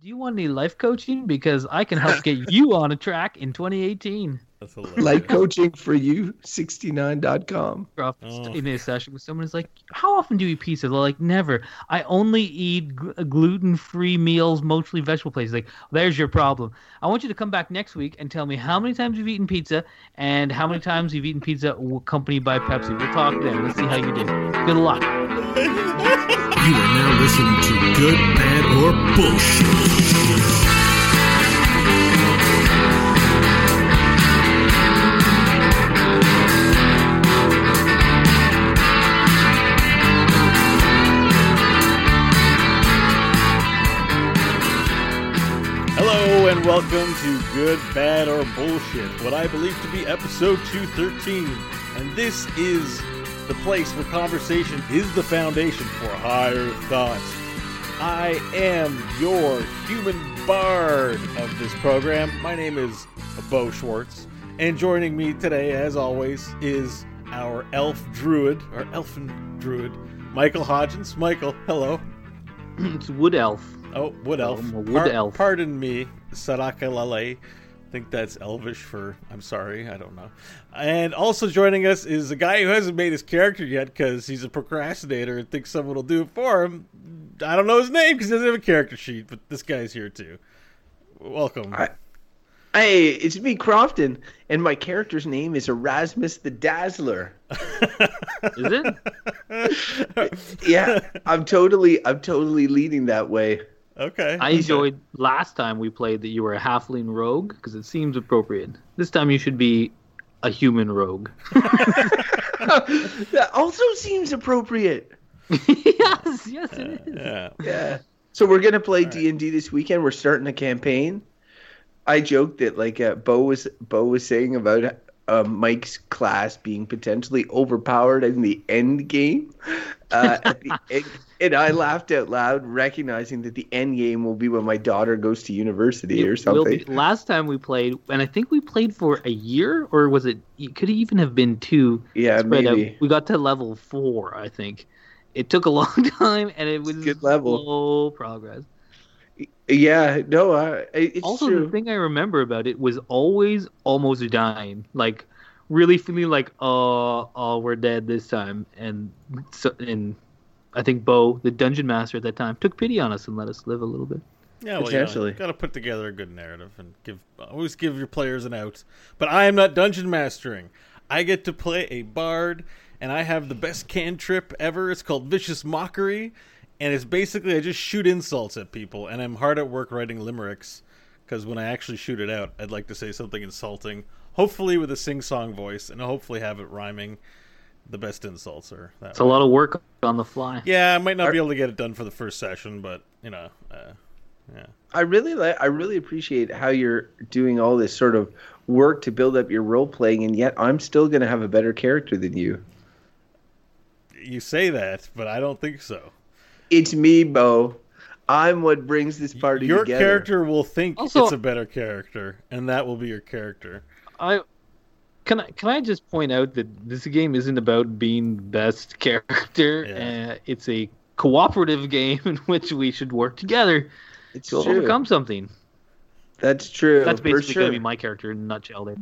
do you want any life coaching? Because I can help get you on a track in 2018. That's hilarious. Life coaching for you, 69.com. Off Oh. in a session with someone who's like, "How often do you eat pizza?" They're like, "Never. I only eat gl- uh, gluten-free meals, mostly vegetable places." Like, there's your problem. I want you to come back next week and tell me how many times you've eaten pizza and how many times you've eaten pizza accompanied by Pepsi. We'll talk then. Let's see how you do. Good luck. You are now listening to Good, Bad, or Bullshit. Hello and welcome to Good, Bad, or Bullshit, what I believe to be episode 213. And this is the place where conversation is the foundation for higher thoughts. I am your human bard of this program. My name is Beau Schwartz, and joining me today, as always, is our elf druid, our elfin druid, Michael Hodgins. Michael, hello. it's Wood Elf. Oh, wood elf. I'm a wood elf. Pardon me, Saraka Lale. I think that's Elvish for I'm sorry, I don't know. And also joining us is a guy who hasn't made his character yet because he's a procrastinator and thinks someone will do it for him. I don't know his name because he doesn't have a character sheet, but this guy's here too. Welcome. I- Hey, it's me, Crofton, and my character's name is Erasmus the Dazzler. Is it? Yeah, I'm totally, I'm totally leading that way. Okay. I enjoyed last time we played that you were a halfling rogue because it seems appropriate. This time you should be a human rogue. That also seems appropriate. yes, yes, it is. Yeah. Yeah. So we're gonna play D and D this weekend. We're starting a campaign. I joked that like uh, Beau was Beau was saying about uh, Mike's class being potentially overpowered in the end game, uh, end, and I laughed out loud, recognizing that the end game will be when my daughter goes to university or It will something. last time we played, and I think we played for a year, or was it? It could even have been two. Yeah, spread out. maybe. We got to level four, I think. It took a long time, and it was Good level. slow progress. Yeah, no, it's also, true. the thing I remember about it was always almost dying, like really feeling like, oh, oh, we're dead this time, and so, and I think Beau, the dungeon master at that time, took pity on us and let us live a little bit. Yeah, well, Potentially. you got to put together a good narrative and give always give your players an out. But I am not dungeon mastering. I get to play a bard, and I have the best cantrip ever. It's called Vicious Mockery, and it's basically I just shoot insults at people, and I'm hard at work writing limericks because when I actually shoot it out, I'd like to say something insulting, hopefully with a sing-song voice, and hopefully have it rhyming. The best insults are that. It's a lot of work on the fly. Yeah, I might not be able to get it done for the first session, but you know, uh, yeah. I really like. I really appreciate how you're doing all this sort of work to build up your role playing, and yet I'm still going to have a better character than you. You say that, but I don't think so. It's me, Beau. I'm what brings this party your together. character will think Also- it's a better character, and that will be your character. I can I can I just point out that this game isn't about being best character. Yeah. Uh, it's a cooperative game in which we should work together It's to true. overcome something. That's true. That's basically sure. going to be my character in a nutshell. There.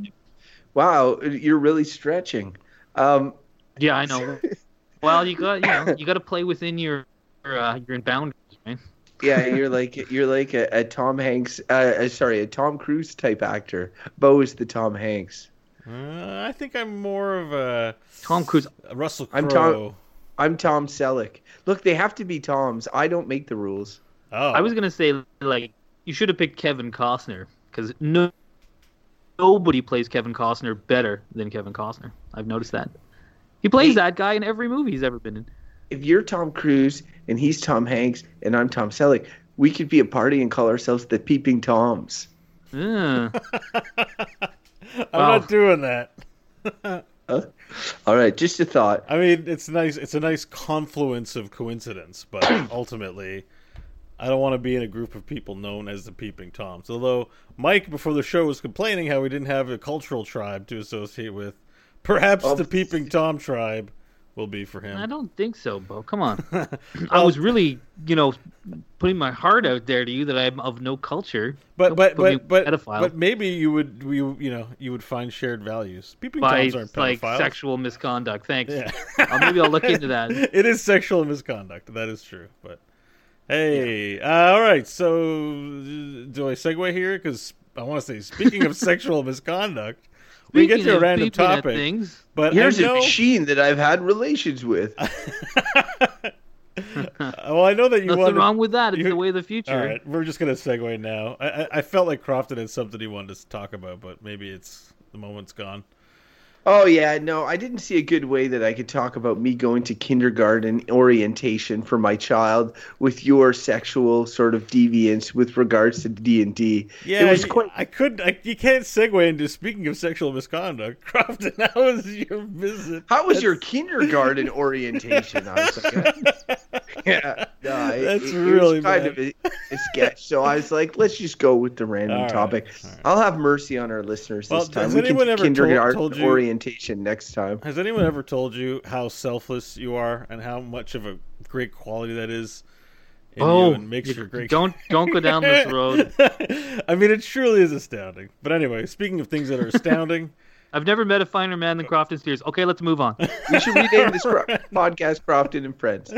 Wow, you're really stretching. Um, Yeah, I know. well, you got you know you got to play within your uh, your boundaries, right? Yeah, you're like you're like a, a Tom Hanks. Uh, uh, sorry, a Tom Cruise type actor. Beau is the Tom Hanks. Uh, I think I'm more of a, Tom Cruise. a Russell Crowe. I'm Tom- I'm Tom Selleck. Look, they have to be Toms. I don't make the rules. Oh, I was gonna say like you should have picked Kevin Costner because no nobody plays Kevin Costner better than Kevin Costner. I've noticed that. He plays Hey. that guy in every movie he's ever been in. If you're Tom Cruise and he's Tom Hanks and I'm Tom Selleck, we could be a party and call ourselves the Peeping Toms. Uh, I'm Wow. not doing that. All right, just a thought. I mean, it's nice. It's a nice confluence of coincidence, but ultimately, I don't want to be in a group of people known as the Peeping Toms. Although Mike, before the show, was complaining how we didn't have a cultural tribe to associate with. Perhaps Oh. the Peeping Tom tribe will be for him. I don't think so, Beau. Come on. I was really, you know, putting my heart out there to you that I'm of no culture. But Don't but but but, pedophile. but maybe you would you you know you would find shared values. Peeping by toms aren't like sexual misconduct. Thanks. Yeah. Uh, maybe I'll look into that. it is sexual misconduct. That is true. But hey, uh, all right. So do I segue here? Because I want to say, speaking of sexual misconduct, we get to a random topic. Things, But Here's I a know, machine that I've had relations with. well, I know that you nothing wanted. wrong with that. It's you- the way of the future. All right, we're just gonna segue now. I, I, I felt like Crofton had something he wanted to talk about, but maybe it's the moment's gone. Oh yeah, no, I didn't see a good way that I could talk about me going to kindergarten orientation for my child with your sexual sort of deviance with regards to D and D. Yeah, it was you- quite. I could. I, you can't segue into speaking of sexual misconduct. Crofton, how was your visit? How was your kindergarten orientation? I was like, yeah, no, it, That's it- it really was kind bad. of a, a sketch. So I was like, let's just go with the random right, topic. right. I'll have mercy on our listeners Well, this time. has We anyone ever told- kindergarten told you- orientation next time. Has anyone ever told you how selfless you are and how much of a great quality that is? In Oh, you and makes you- great. don't don't go down this road. I mean, it truly is astounding. But anyway, speaking of things that are astounding, I've never met a finer man than Crofton Steers. Okay, let's move on. We should rename this cro- podcast Crofton and Friends.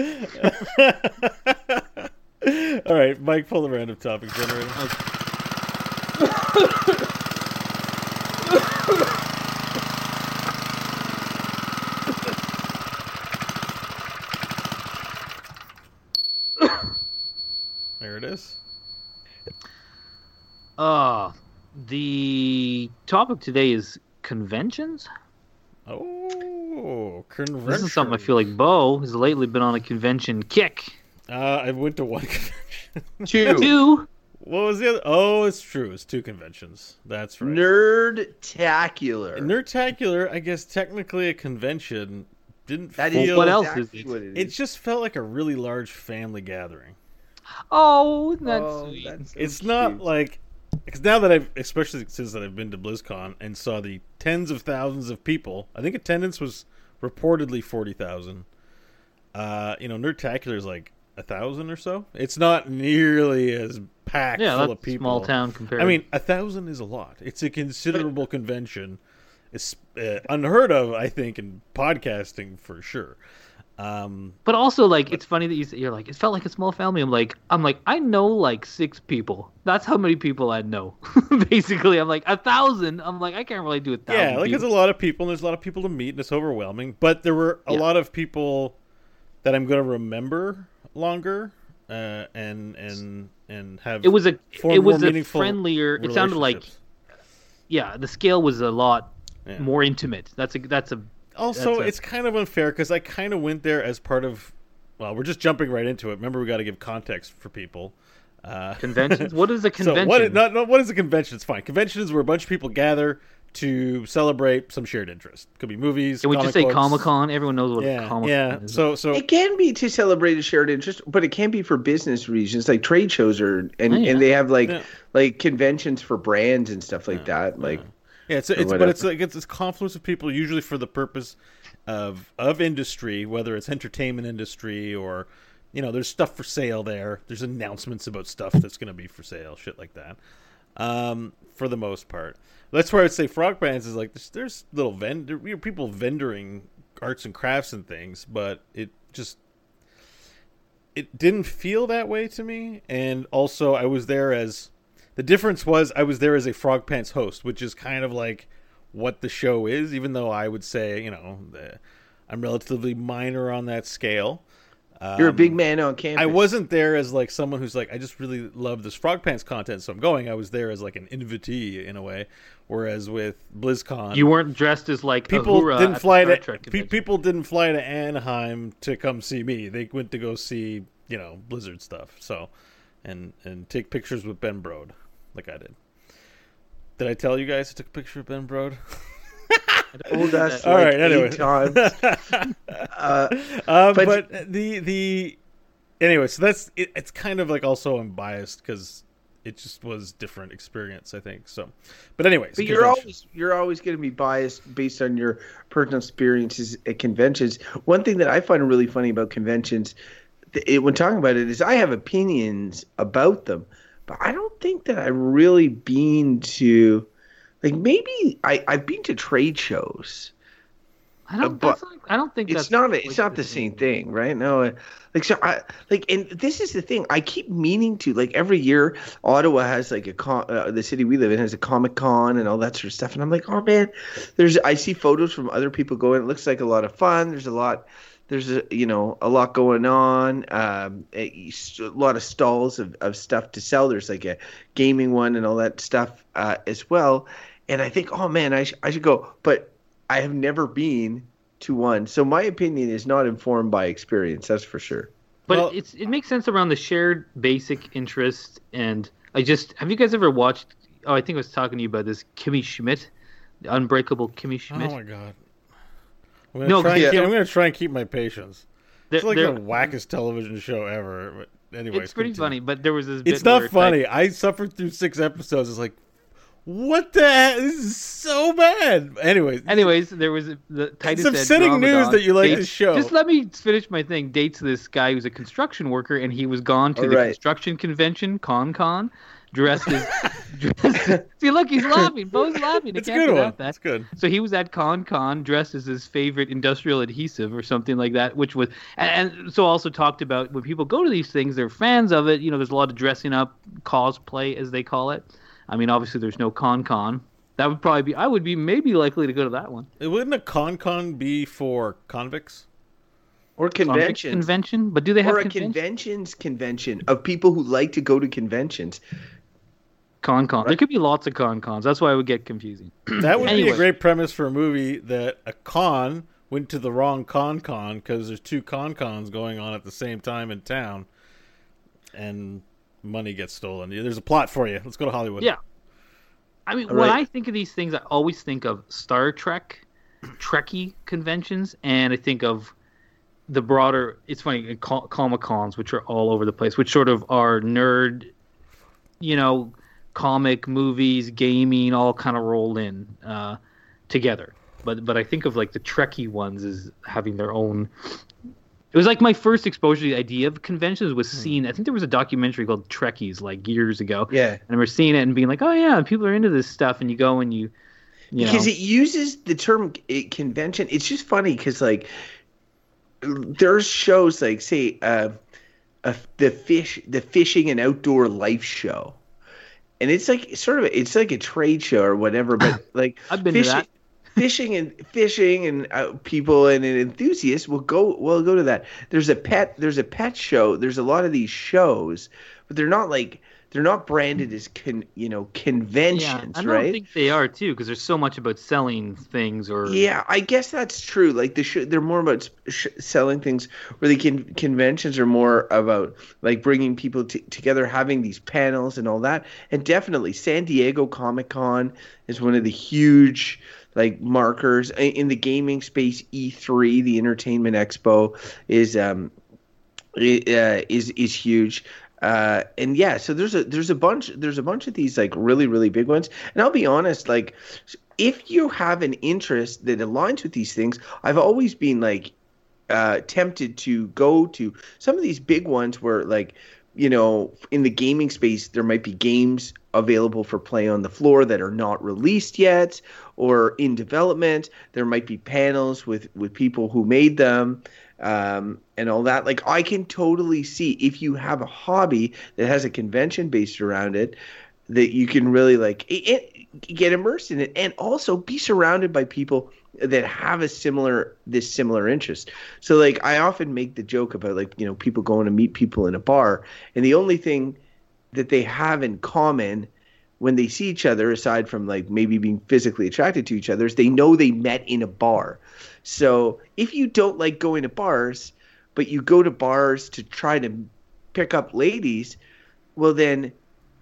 all right, Mike, pull the random topic generator. There it is. Uh the topic today is conventions. Oh, convention. This is something I feel like Beau has lately been on a convention kick. Uh, I went to one convention. Two. Two. what was the other? Oh, it's true. It's two conventions. That's right. Nerdtacular. Nerdtacular, I guess technically a convention, didn't That is feel. what else is it? what it It is. just felt like a really large family gathering. Oh, isn't Oh, sweet? that's so It's not like because now that I've, especially since that I've been to BlizzCon and saw the tens of thousands of people. I think attendance was reportedly forty thousand. Uh, you know, Nerdtacular is like a thousand or so. It's not nearly as packed Yeah, full that's of people. small town compared. I mean, a thousand is a lot. It's a considerable convention. It's uh, unheard of, I think, in podcasting for sure. Um, but also like it's funny that you say, you're like it felt like a small family. I'm like I'm like I know like six people. That's how many people I know. Basically, I'm like a thousand. I'm like I can't really do a thousand. yeah, like people. it's a lot of people, and there's a lot of people to meet, and it's overwhelming. But there were a Yeah. lot of people that I'm going to remember longer, uh, and and and have. It was a it was a friendlier. It sounded like yeah, the scale was a lot Yeah. more intimate. That's a that's a Also, a- it's kind of unfair because I kind of went there as part of. Well, we're just jumping right into it. Remember, we got to give context for people. Uh, conventions. what is a So convention? Not, not, what is a convention? It's fine. Convention is where a bunch of people gather to celebrate some shared interest. Could be movies. Can we just say books. Comic Con? Everyone knows what a Yeah, Comic Con yeah. is. So, so It can be to celebrate a shared interest, but it can be for business reasons, like trade shows are, and, Oh, yeah. and they have like Yeah. like conventions for brands and stuff like that. Like Yeah, it's, it's but it's like it's this confluence of people usually for the purpose of of industry, whether it's entertainment industry or you know, there's stuff for sale there. There's announcements about stuff that's going to be for sale, shit like that. Um, for the most part, that's where I'd say Frog Pants is like there's, there's little vendor people vendoring arts and crafts and things, but it just it didn't feel that way to me. And also, I was there as the difference was I was there as a Frog Pants host, which is kind of like what the show is, even though I would say, you know, the, I'm relatively minor on that scale. you're a Um, big man on campus. I wasn't there as like someone who's like, I just really love this Frog Pants content, so I'm going. I was there as like an invitee in a way, whereas with BlizzCon, you weren't dressed as like people Uhura didn't at the fly Star to Trek pe- people didn't fly to Anaheim to come see me. They went to go see you know Blizzard stuff. So, and and take pictures with Ben Brode, like I did. Did I tell you guys I took a picture of Ben Brode? told us All like right, anyway. times. uh, Um, But- but, the the anyway, so that's it, it's kind of like also I'm biased because it just was different experience. I think so. But anyways, But you're always you're always going to be biased based on your personal experiences at conventions. One thing that I find really funny about conventions, it, when talking about it, is I have opinions about them, but I don't think that I've really been to, like maybe I I've been to trade shows. I don't. but that's I don't think It's that's not a, it's not the same thing, right? No, uh, like so I like and this is the thing. I keep meaning to like every year Ottawa has like a con, uh, the city we live in has a Comic Con and all that sort of stuff, and I'm like, oh man, there's I see photos from other people going. It looks like a lot of fun. There's a lot. There's a you know a lot going on. Um, a, a lot of stalls of, of stuff to sell. There's like a gaming one and all that stuff uh, as well. And I think, oh man, I sh- I should go, but I have never been to one, so my opinion is not informed by experience. That's for sure. But Well- it's it makes sense around the shared basic interest, and I just have you guys ever watched? Oh, I think I was talking to you about this. Kimmy Schmidt, the Unbreakable Kimmy schmidt Oh my god. I'm gonna, No, try and yeah. keep, I'm gonna try and keep my patience. They're- It's like they're- the wackest television show ever. But anyways, it's pretty continue. funny, but there was this. Bit It's not where funny. like- I suffered through six episodes. It's like, what the heck? This is so bad. Anyways, Anyways, there was the Titus said upsetting Drama news that you like dates- this show. Just let me finish my thing. Dates this guy who's a construction worker, and he was gone to All the right. construction convention, Con Con, dressed as. dressed, see, look, he's laughing. Beau's laughing. I it's a can't good one. out that. It's good. So he was at Con Con dressed as his favorite industrial adhesive or something like that, which was, and, and so also talked about when people go to these things, they're fans of it. You know, there's a lot of dressing up, cosplay as they call it. I mean, obviously there's no Con Con. That would probably be. I would be maybe likely to go to that one. Wouldn't a con con be for convicts? Or Convention. convention. Convention, but do they have or a convention? conventions convention of people who like to go to conventions. Con Con. There could be lots of Con Cons. That's why it would get confusing. That would be a great premise for a movie that a con went to the wrong con con because there's two con cons going on at the same time in town, and money gets stolen. There's a plot for you. Let's go to Hollywood. Yeah. I mean, All when right. I think of these things, I always think of Star Trek, Trekkie conventions, and I think of the broader. It's funny, Comic Cons, which are all over the place, which sort of are nerd, you know, comic movies, gaming, all kind of rolled in uh, together. But but I think of like the Trekkie ones as having their own. It was like my first exposure to the idea of conventions was seeing. I think there was a documentary called Trekkies like years ago. Yeah. And we're seeing it and being like, oh yeah, people are into this stuff, and you go and you, you because know, it uses the term eh, convention. It's just funny because like there's shows like say uh, uh, the fish the fishing and outdoor life show, and it's like sort of it's like a trade show or whatever. But like I've been to fishing, that. fishing and fishing and uh, people and, and enthusiasts will go will go to that. There's a pet there's a pet show. There's a lot of these shows, but they're not like they're not branded as con you know yeah, conventions, I don't right? think they are too, because there's so much about selling things or Yeah, I guess that's true. Like the sh- they're more about sh- selling things, where the con- conventions are more about like bringing people t- together, having these panels and all that. And definitely, San Diego Comic Con is one of the huge like markers in the gaming space. E3, the Entertainment Expo, is um i- uh, is is huge. Uh, and yeah, so there's a there's a bunch there's a bunch of these like really really big ones. And I'll be honest, like if you have an interest that aligns with these things, I've always been like uh, tempted to go to some of these big ones where like you know in the gaming space there might be games available for play on the floor that are not released yet or in development there might be panels with with people who made them um, and all that. Like i can totally see if you have a hobby that has a convention based around it that you can really like it, it- get immersed in it and also be surrounded by people that have a similar this similar interest. So like i often make the joke about like you know people going to meet people in a bar and the only thing that they have in common when they see each other aside from like maybe being physically attracted to each other is they know they met in a bar. So if you don't like going to bars but you go to bars to try to pick up ladies well then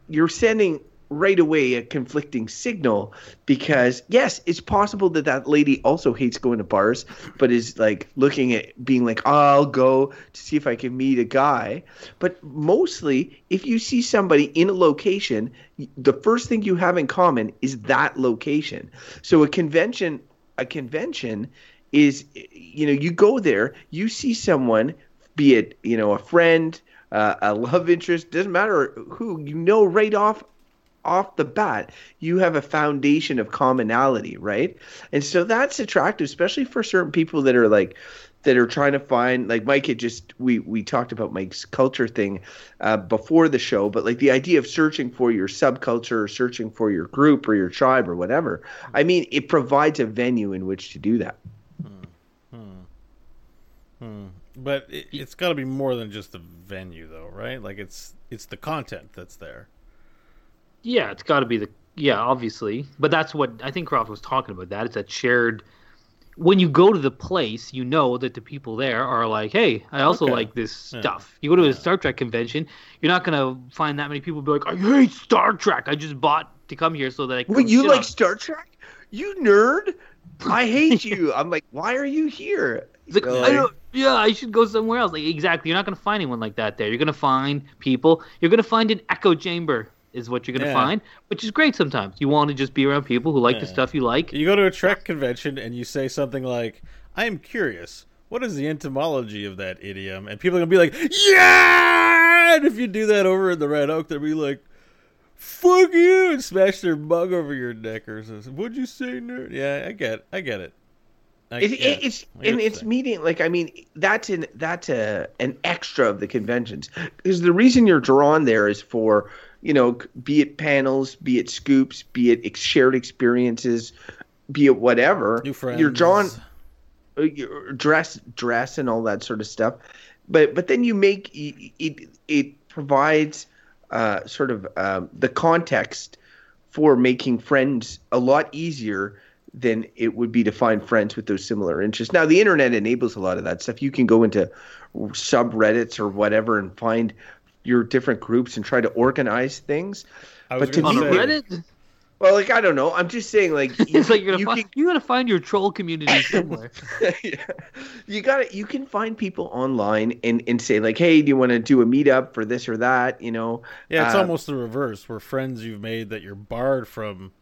you're sending right away a conflicting signal because yes, it's possible that that lady also hates going to bars, but is like looking at being like, I'll go to see if I can meet a guy. But mostly, if you see somebody in a location, the first thing you have in common is that location. So a convention, a convention is, you know, you go there, you see someone, be it you know a friend. Uh, a love interest doesn't matter who you know right off off the bat, you have a foundation of commonality, right? And so that's attractive, especially for certain people that are like that are trying to find like Mike had just we we talked about Mike's culture thing uh, before the show, but like the idea of searching for your subculture, or searching for your group or your tribe or whatever. I mean, it provides a venue in which to do that. Hmm. Hmm. Hmm. But it, it's got to be more than just the venue, though, right? Like it's it's the content that's there. Yeah, it's got to be the yeah, obviously. But that's what I think Croft was talking about. That it's that shared. When you go to the place, you know that the people there are like, "Hey, I also Okay. like this Yeah. stuff." You go to a Star Trek convention, you're not gonna find that many people be like, "I hate Star Trek. I just bought to come here so that I." Can Wait, you like on-" Star Trek? You nerd! I hate you. I'm like, why are you here? It's like, You know, I don't, yeah, I should go somewhere else. Like exactly, you're not gonna find anyone like that there. You're gonna find people. You're gonna find an echo chamber is what you're gonna Yeah. find, which is great sometimes. You want to just be around people who like the stuff you like. You go to a Trek convention and you say something like, "I am curious. What is the etymology of that idiom?" And people are gonna be like, "Yeah!" And if you do that over in the Red Oak, they'll be like, "Fuck you!" and smash their mug over your neck or something. What'd you say, nerd? Yeah, I get, I get it. I, It, yeah, it, it's and it's saying. meeting like I mean that's an that's a an extra of the conventions because the reason you're drawn there is for you know be it panels, be it scoops, be it ex- shared experiences, be it whatever. new friends. You're drawn uh, your dress dress and all that sort of stuff but but then you make it it, provides uh, sort of um, the context for making friends a lot easier than it would be to find friends with those similar interests now the internet enables a lot of that stuff you can go into subreddits or whatever and find your different groups and try to organize things I but to gonna On me- Reddit, well like i don't know i'm just saying like you, it's like you're gonna you find, can- you gotta find your troll community somewhere. yeah. You got to You can find people online and and say like, hey, do you want to do a meetup for this or that? You know. Yeah, it's Uh, almost the reverse. Where friends you've made that you're barred from,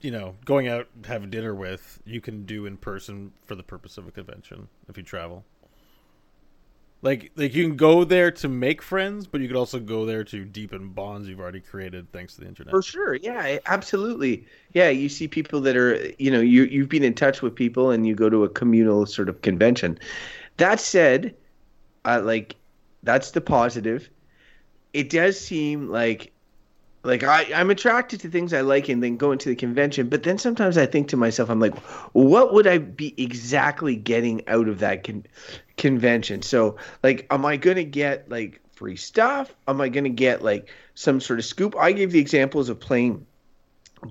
you know, going out and having dinner with, you can do in person for the purpose of a convention if you travel. Like, like you can go there to make friends, but you could also go there to deepen bonds you've already created thanks to the internet. For sure, yeah, absolutely, yeah. You see people that are, you know, you you've been in touch with people, and you go to a communal sort of convention. That said, uh, like that's the positive. It does seem like, like I I'm attracted to things I like, and then going to the convention. But then sometimes I think to myself, I'm like, what would I be exactly getting out of that con- convention? So, like, am I gonna get like free stuff? Am I gonna get like some sort of scoop? I gave the examples of playing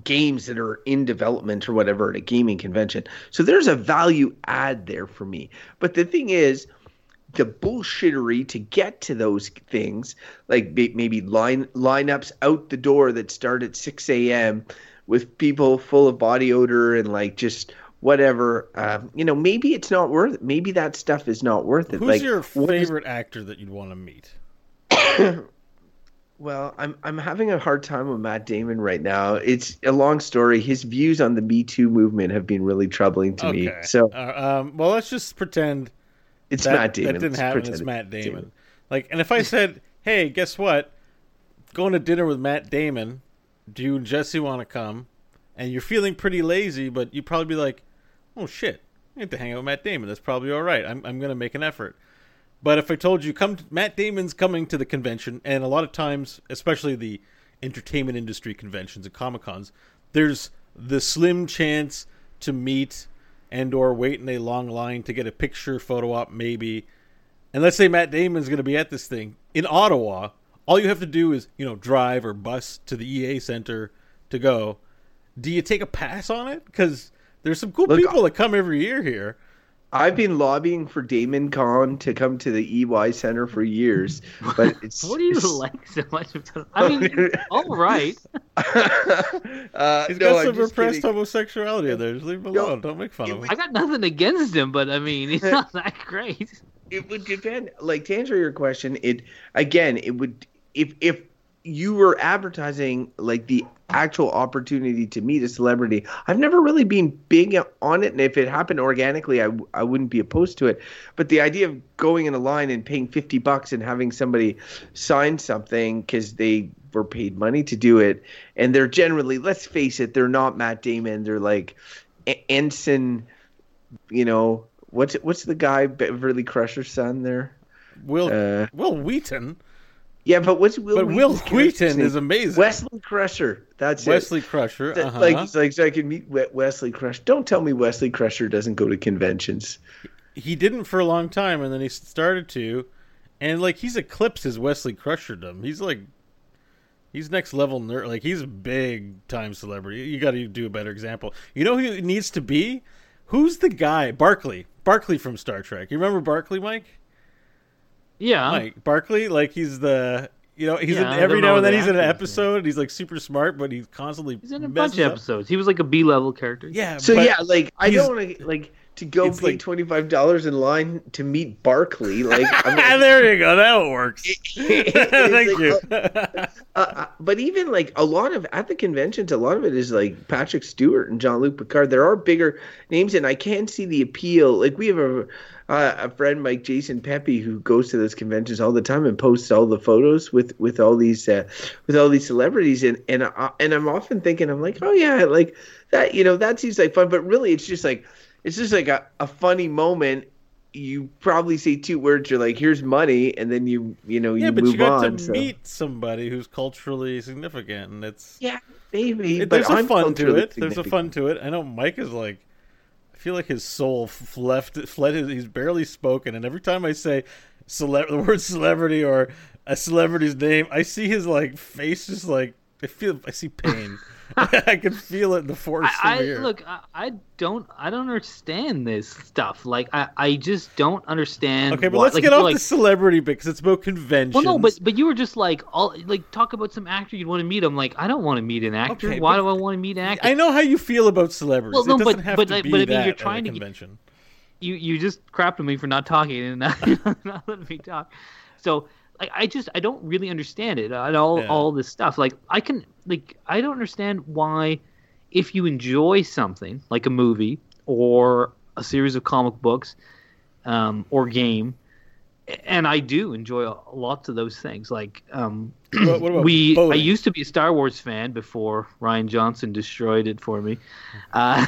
games that are in development or whatever at a gaming convention. So there's a value add there for me. But the thing is, the bullshittery to get to those things, like may- maybe line lineups out the door that start at 6 a.m. with people full of body odor and like just whatever. Um, you know, maybe it's not worth it. Maybe that stuff is not worth it. Who's like, your what is- favorite actor that you'd want to meet? Well, I'm I'm having a hard time with Matt Damon right now. It's a long story. His views on the Me Too movement have been really troubling to me. So uh, um, well, let's just pretend it's that, Matt Damon. That didn't happen. pretend It's Matt Damon. Damon. Like, and if I said, "Hey, guess what? Going to dinner with Matt Damon. Do you and Jesse want to come?" And you're feeling pretty lazy, but you'd probably be like, "Oh shit, I get to hang out with Matt Damon. That's probably all right. I'm I'm gonna make an effort." But if I told you, come, Matt Damon's coming to the convention, and a lot of times, especially the entertainment industry conventions and comic cons, there's the slim chance to meet and or wait in a long line to get a picture photo op, maybe. And let's say Matt Damon's going to be at this thing in Ottawa. All you have to do is, you know, drive or bus to the EY Center to go. Do you take a pass on it? Because there's some cool Look, people that come every year here. I've been lobbying for Damon Con to come to the EY Center for years, but it's What do you it's- like so much? Of I mean, all right. uh, He's no, got I'm some repressed kidding. homosexuality in there. Just leave him No, alone. Don't make fun of him. I got nothing against him, but I mean, he's not that great. It would depend. Like to answer your question, it again, it would if if you were advertising like the actual opportunity to meet a celebrity. I've never really been big on it, and if it happened organically, I w- I wouldn't be opposed to it. But the idea of going in a line and paying fifty bucks and having somebody sign something because they were paid money to do it, and they're generally, let's face it, they're not Matt Damon. They're like Ensign, you know. What's what's the guy Beverly Crusher's son there? Will Uh, Wil Wheaton, Yeah, but what's Will? but Wil Wheaton is amazing. Wesley Crusher. That's it. Wesley it. Crusher. Uh-huh. Like he's like so I can meet Wesley Crusher. Don't tell me Wesley Crusher doesn't go to conventions. he didn't for a long time, and then he started to, and like he's eclipsed his Wesley Crusherdom. He's like, he's next level nerd. Like he's a big time celebrity. You got to do a better example. You know who he needs to be? Who's the guy? Barclay. Barclay from Star Trek. You remember Barclay, Mike? Yeah, Mike Barclay. Like he's the. You know, he's Yeah, in, every now and then he's in an actor's name. episode. And he's like super smart, but he's constantly he's in a messes bunch of episodes. He was like a B level character. Yeah. So yeah, like I don't want to like to go It's pay like- twenty five dollars in line to meet Barclay. Like, I'm like there you go. That works. It's Thank like, you. uh, uh, but even like a lot of at the conventions, a lot of it is like Patrick Stewart and Jean Luc Picard. There are bigger names, and I can see the appeal. Like we have a uh, a friend, Mike Jason Pepe, who goes to those conventions all the time and posts all the photos with with all these uh, with all these celebrities, and and uh, and I'm often thinking, I'm like, oh yeah, like that, you know, that seems like fun, but really, it's just like it's just like a, a funny moment. You probably say two words. You're like, "Here's money," and then you, you know, you yeah, but move you got on. to so. meet somebody who's culturally significant, and it's Yeah, maybe. it- but there's a I'm fun to it. There's a fun to it. I know Mike is like, feel like his soul left, fled. His, he's barely spoken, and every time I say cele- the word celebrity or a celebrity's name, I see his like face just like I feel. I see pain. I can feel it in the force I, I look. I, I don't. I don't understand this stuff. Like I, I just don't understand. Okay, but why- let's like, get off like, the celebrity bit because it's about conventions. Well, no, but but you were just like all like talk about some actor you'd want to meet. I'm like, I don't want to meet an actor. Okay, Why do I want to meet an actor? I know how you feel about celebrities. Well, no, it doesn't but- but to I- be but I mean, you're trying to get- convention. you you just crapped on me for not talking and not, not letting me talk. So like I just I don't really understand it and all Yeah. all this stuff. Like I can like I don't understand why if you enjoy something like a movie or a series of comic books um, or game, and I do enjoy lots of those things. Like um, What- what about we, I used to be a Star Wars fan before Rian Johnson destroyed it for me. Uh,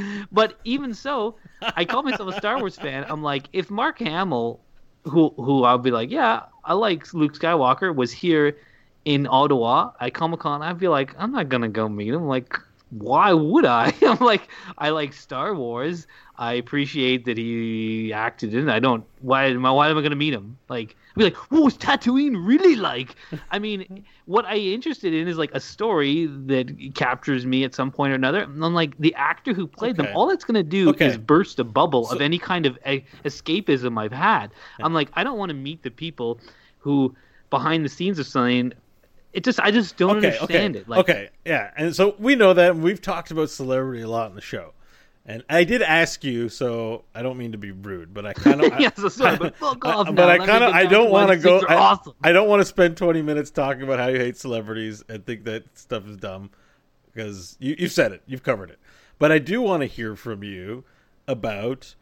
but even so, I call myself a Star Wars fan. I'm like, if Mark Hamill, who who I'll be like, yeah, I like Luke Skywalker, was here in Ottawa at Comic Con, I'd be like, I'm not gonna go meet him. Like, why would I? I'm like, I like Star Wars. I appreciate that he acted in. it. I don't. Why am I? Why am I gonna meet him? Like, be like, what was Tatooine really like? I mean, what I interested in is like a story that captures me at some point or another. And I'm like, the actor who played Okay. them, all that's gonna do Okay. is burst a bubble So- of any kind of a- escapism I've had. I'm like, I don't want to meet the people who behind the scenes of something. It just, I just don't okay, understand okay, it. Like, okay, yeah, and so we know that and we've talked about celebrity a lot in the show, and I did ask you, so I don't mean to be rude, but I kind of, yes, so sorry, but fuck off but now. I kind of, I don't want to go. I, awesome. I don't want to spend twenty minutes talking about how you hate celebrities and think that stuff is dumb because you, you've said it, you've covered it, but I do want to hear from you about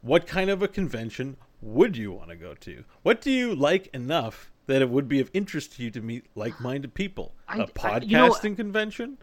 what kind of a convention would you want to go to? What do you like enough that it would be of interest to you to meet like-minded people? I- A I- podcasting you know, convention?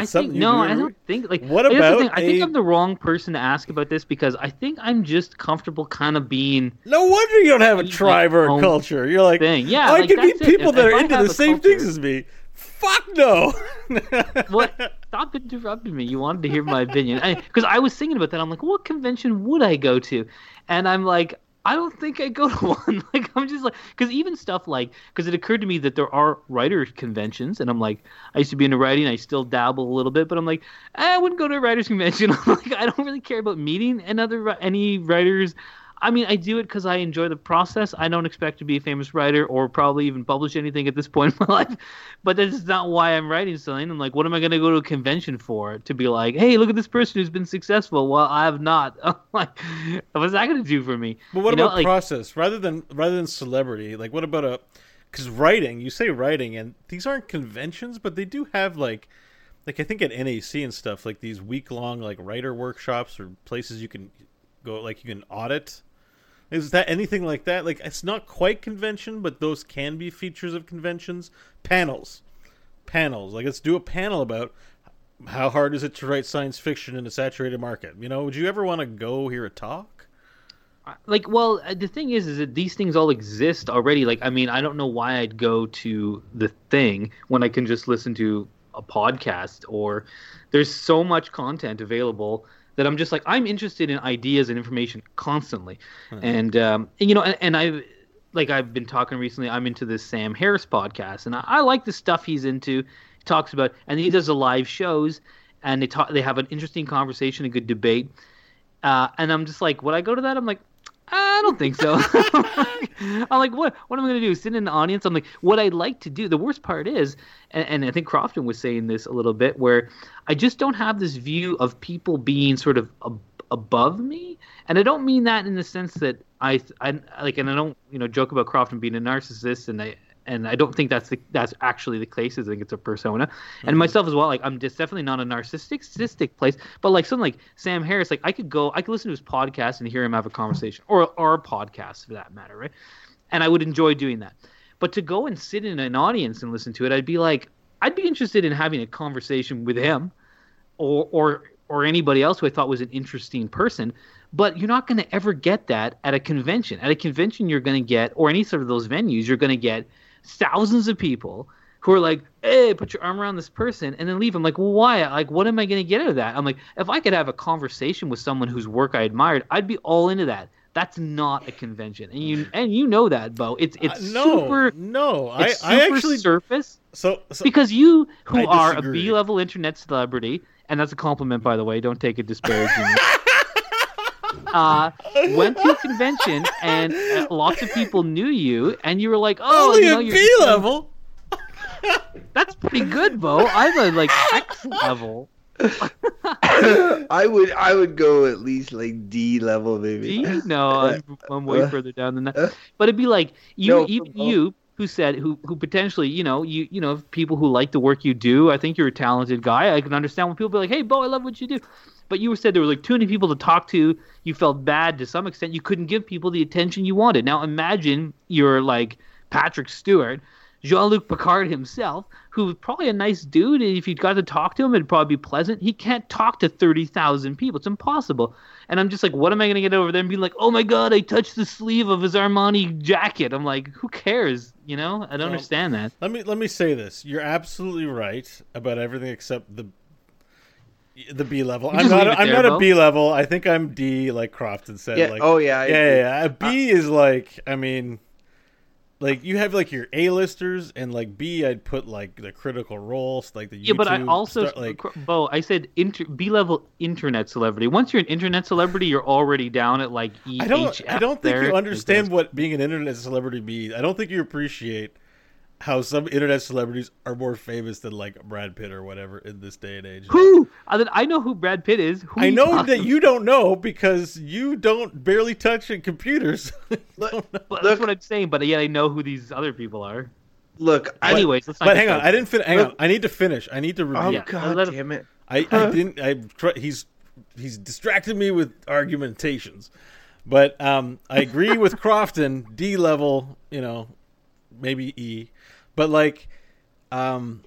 I something think no, do I don't think like. What about I think a- I'm the wrong person to ask about this because I think I'm just comfortable kind of being No wonder you don't have a Like, tribe or a culture. You're like, thing. Yeah, oh, I like, can meet people If- that if are I into the same things as me. Fuck no. what? Stop interrupting me. You wanted to hear my opinion because I, was thinking about that. I'm like, what convention would I go to? And I'm like, I don't think I go to one. like, I'm just like, because even stuff like, because it occurred to me that there are writer conventions, and I'm like, I used to be into writing. I still dabble a little bit, but I'm like, eh, I wouldn't go to a writers convention. I'm like, I don't really care about meeting another any writers. I mean, I do it because I enjoy the process. I don't expect to be a famous writer or probably even publish anything at this point in my life. But that is not why I'm writing something. I'm like, what am I going to go to a convention for? To be like, hey, look at this person who's been successful. Well, I have not. I'm like, what's that going to do for me? But what You know, about like- process rather than rather than celebrity? Like, what about a? Because writing, you say writing, and these aren't conventions, but they do have like, like I think at NAC and stuff, like these week long like writer workshops or places you can go, like you can audit. Is that anything like that? Like, it's not quite convention, but those can be features of conventions. Panels, panels. Like, let's do a panel about how hard is it to write science fiction in a saturated market. You know, would you ever want to go hear a talk? like well uh, the thing is is that these things all exist already like i mean i don't know why i'd go to the thing when i can just listen to a podcast or there's so much content available that i'm just like i'm interested in ideas and information constantly. And um and, you know and, and i like i've been talking recently i'm into this sam harris podcast and i, I like the stuff he's into. He talks about and he does the live shows and they talk they have an interesting conversation a good debate. Uh, and I'm just like, would I go to that? I'm like, I don't think so. I'm like, what? What am I going to do? Sit in the audience? I'm like, what I'd like to do. The worst part is, and, and I think Crofton was saying this a little bit, where I just don't have this view of people being sort of ab- above me, and I don't mean that in the sense that I, I like, and I don't, you know, joke about Crofton being a narcissist, and I. And I don't think that's the, that's actually the case. I think it's a persona, and mm-hmm. myself as well. Like I'm just definitely not a narcissistic place, but like something like Sam Harris, like I could go, I could listen to his podcast and hear him have a conversation, or a podcast for that matter, right? And I would enjoy doing that. But to go and sit in an audience and listen to it, I'd be like, I'd be interested in having a conversation with him, or or or anybody else who I thought was an interesting person. But you're not going to ever get that at a convention. At a convention, you're going to get, or any sort of those venues, you're going to get thousands of people who are like, "Hey, put your arm around this person," and then leave. I'm like, well, "Why? Like, what am I going to get out of that?" I'm like, if I could have a conversation with someone whose work I admired, I'd be all into that. That's not a convention, and you and you know that, Beau. It's it's Uh, no, super. no. I, It's super I actually surface so, so because you who I are a. B level internet celebrity, and that's a compliment by the way. Don't take it disparagingly. uh, went to a convention and uh, lots of people knew you, and you were like, "Oh, only you know, at you're B level. That's pretty good, Beau. I'm a like X level. I would I would go at least like D level maybe. D? No, I'm, I'm way further down than that. But it'd be like you, No, even Beau. you, who said who who potentially, you know, you you know, people who like the work you do. I think you're a talented guy. I can understand when people be like, "Hey, Beau, I love what you do." But you said there were like too many people to talk to. You felt bad to some extent. You couldn't give people the attention you wanted. Now imagine you're like Patrick Stewart, Jean-Luc Picard himself, who's probably a nice dude. and If you got to talk to him, it'd probably be pleasant. He can't talk to thirty thousand people. It's impossible. And I'm just like, what am I gonna get over there and be like, oh my god, I touched the sleeve of his Armani jacket. I'm like, who cares? You know, I don't understand that. Let me let me say this. You're absolutely right about everything except the the B level. I'm not. leave it I'm there, not a Bo. B level. I think I'm D, like Crofton said. Yeah. Like, oh yeah. Yeah, yeah, yeah. A B uh, is like. I mean, like you have like your A listers, and like B, I'd put like the critical roles, like the Yeah, but I also, star- like. Beau, I said inter, B level internet celebrity. Once you're an internet celebrity, you're already down at like E. I don't. I don't think there. you understand what being an internet celebrity means. I don't think you appreciate how some internet celebrities are more famous than like Brad Pitt or whatever in this day and age. Who? I, mean, I know who Brad Pitt is. Who I know talking that you don't know because you don't barely touch in computers. Look, But look, that's what I'm saying. But yet I know who these other people are. look. I, Anyways, let's but hang on, that- I didn't finish. hang Look- on. I need to finish. I need to review. oh Yeah, god let damn it. I, I didn't. I he's he's distracted me with argumentations, but um, I agree with Crofton. D level, you know, maybe E, but like, um,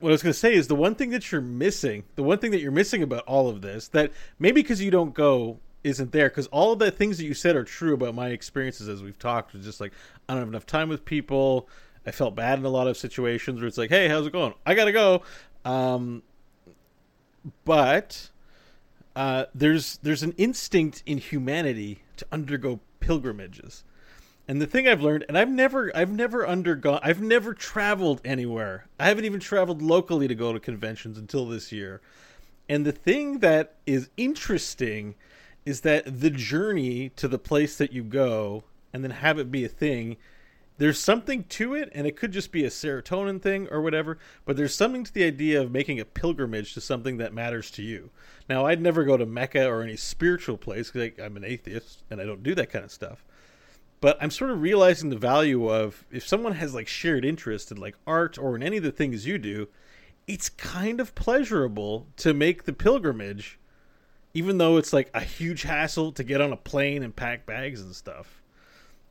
what I was going to say is the one thing that you're missing, the one thing that you're missing about all of this, that maybe because you don't go isn't there, because all of the things that you said are true about my experiences as we've talked. Was just like I don't have enough time with people. I felt bad in a lot of situations where it's like, hey, how's it going? I gotta go. Um, but uh, there's there's an instinct in humanity to undergo pilgrimages. And the thing I've learned, and I've never, I've never undergone, I've never traveled anywhere. I haven't even traveled locally to go to conventions until this year. And the thing that is interesting is that the journey to the place that you go and then have it be a thing there's something to it and it could just be a serotonin thing or whatever but there's something to the idea of making a pilgrimage to something that matters to you now i'd never go to mecca or any spiritual place because i'm an atheist and i don't do that kind of stuff but i'm sort of realizing the value of if someone has like shared interest in like art or in any of the things you do it's kind of pleasurable to make the pilgrimage even though it's like a huge hassle to get on a plane and pack bags and stuff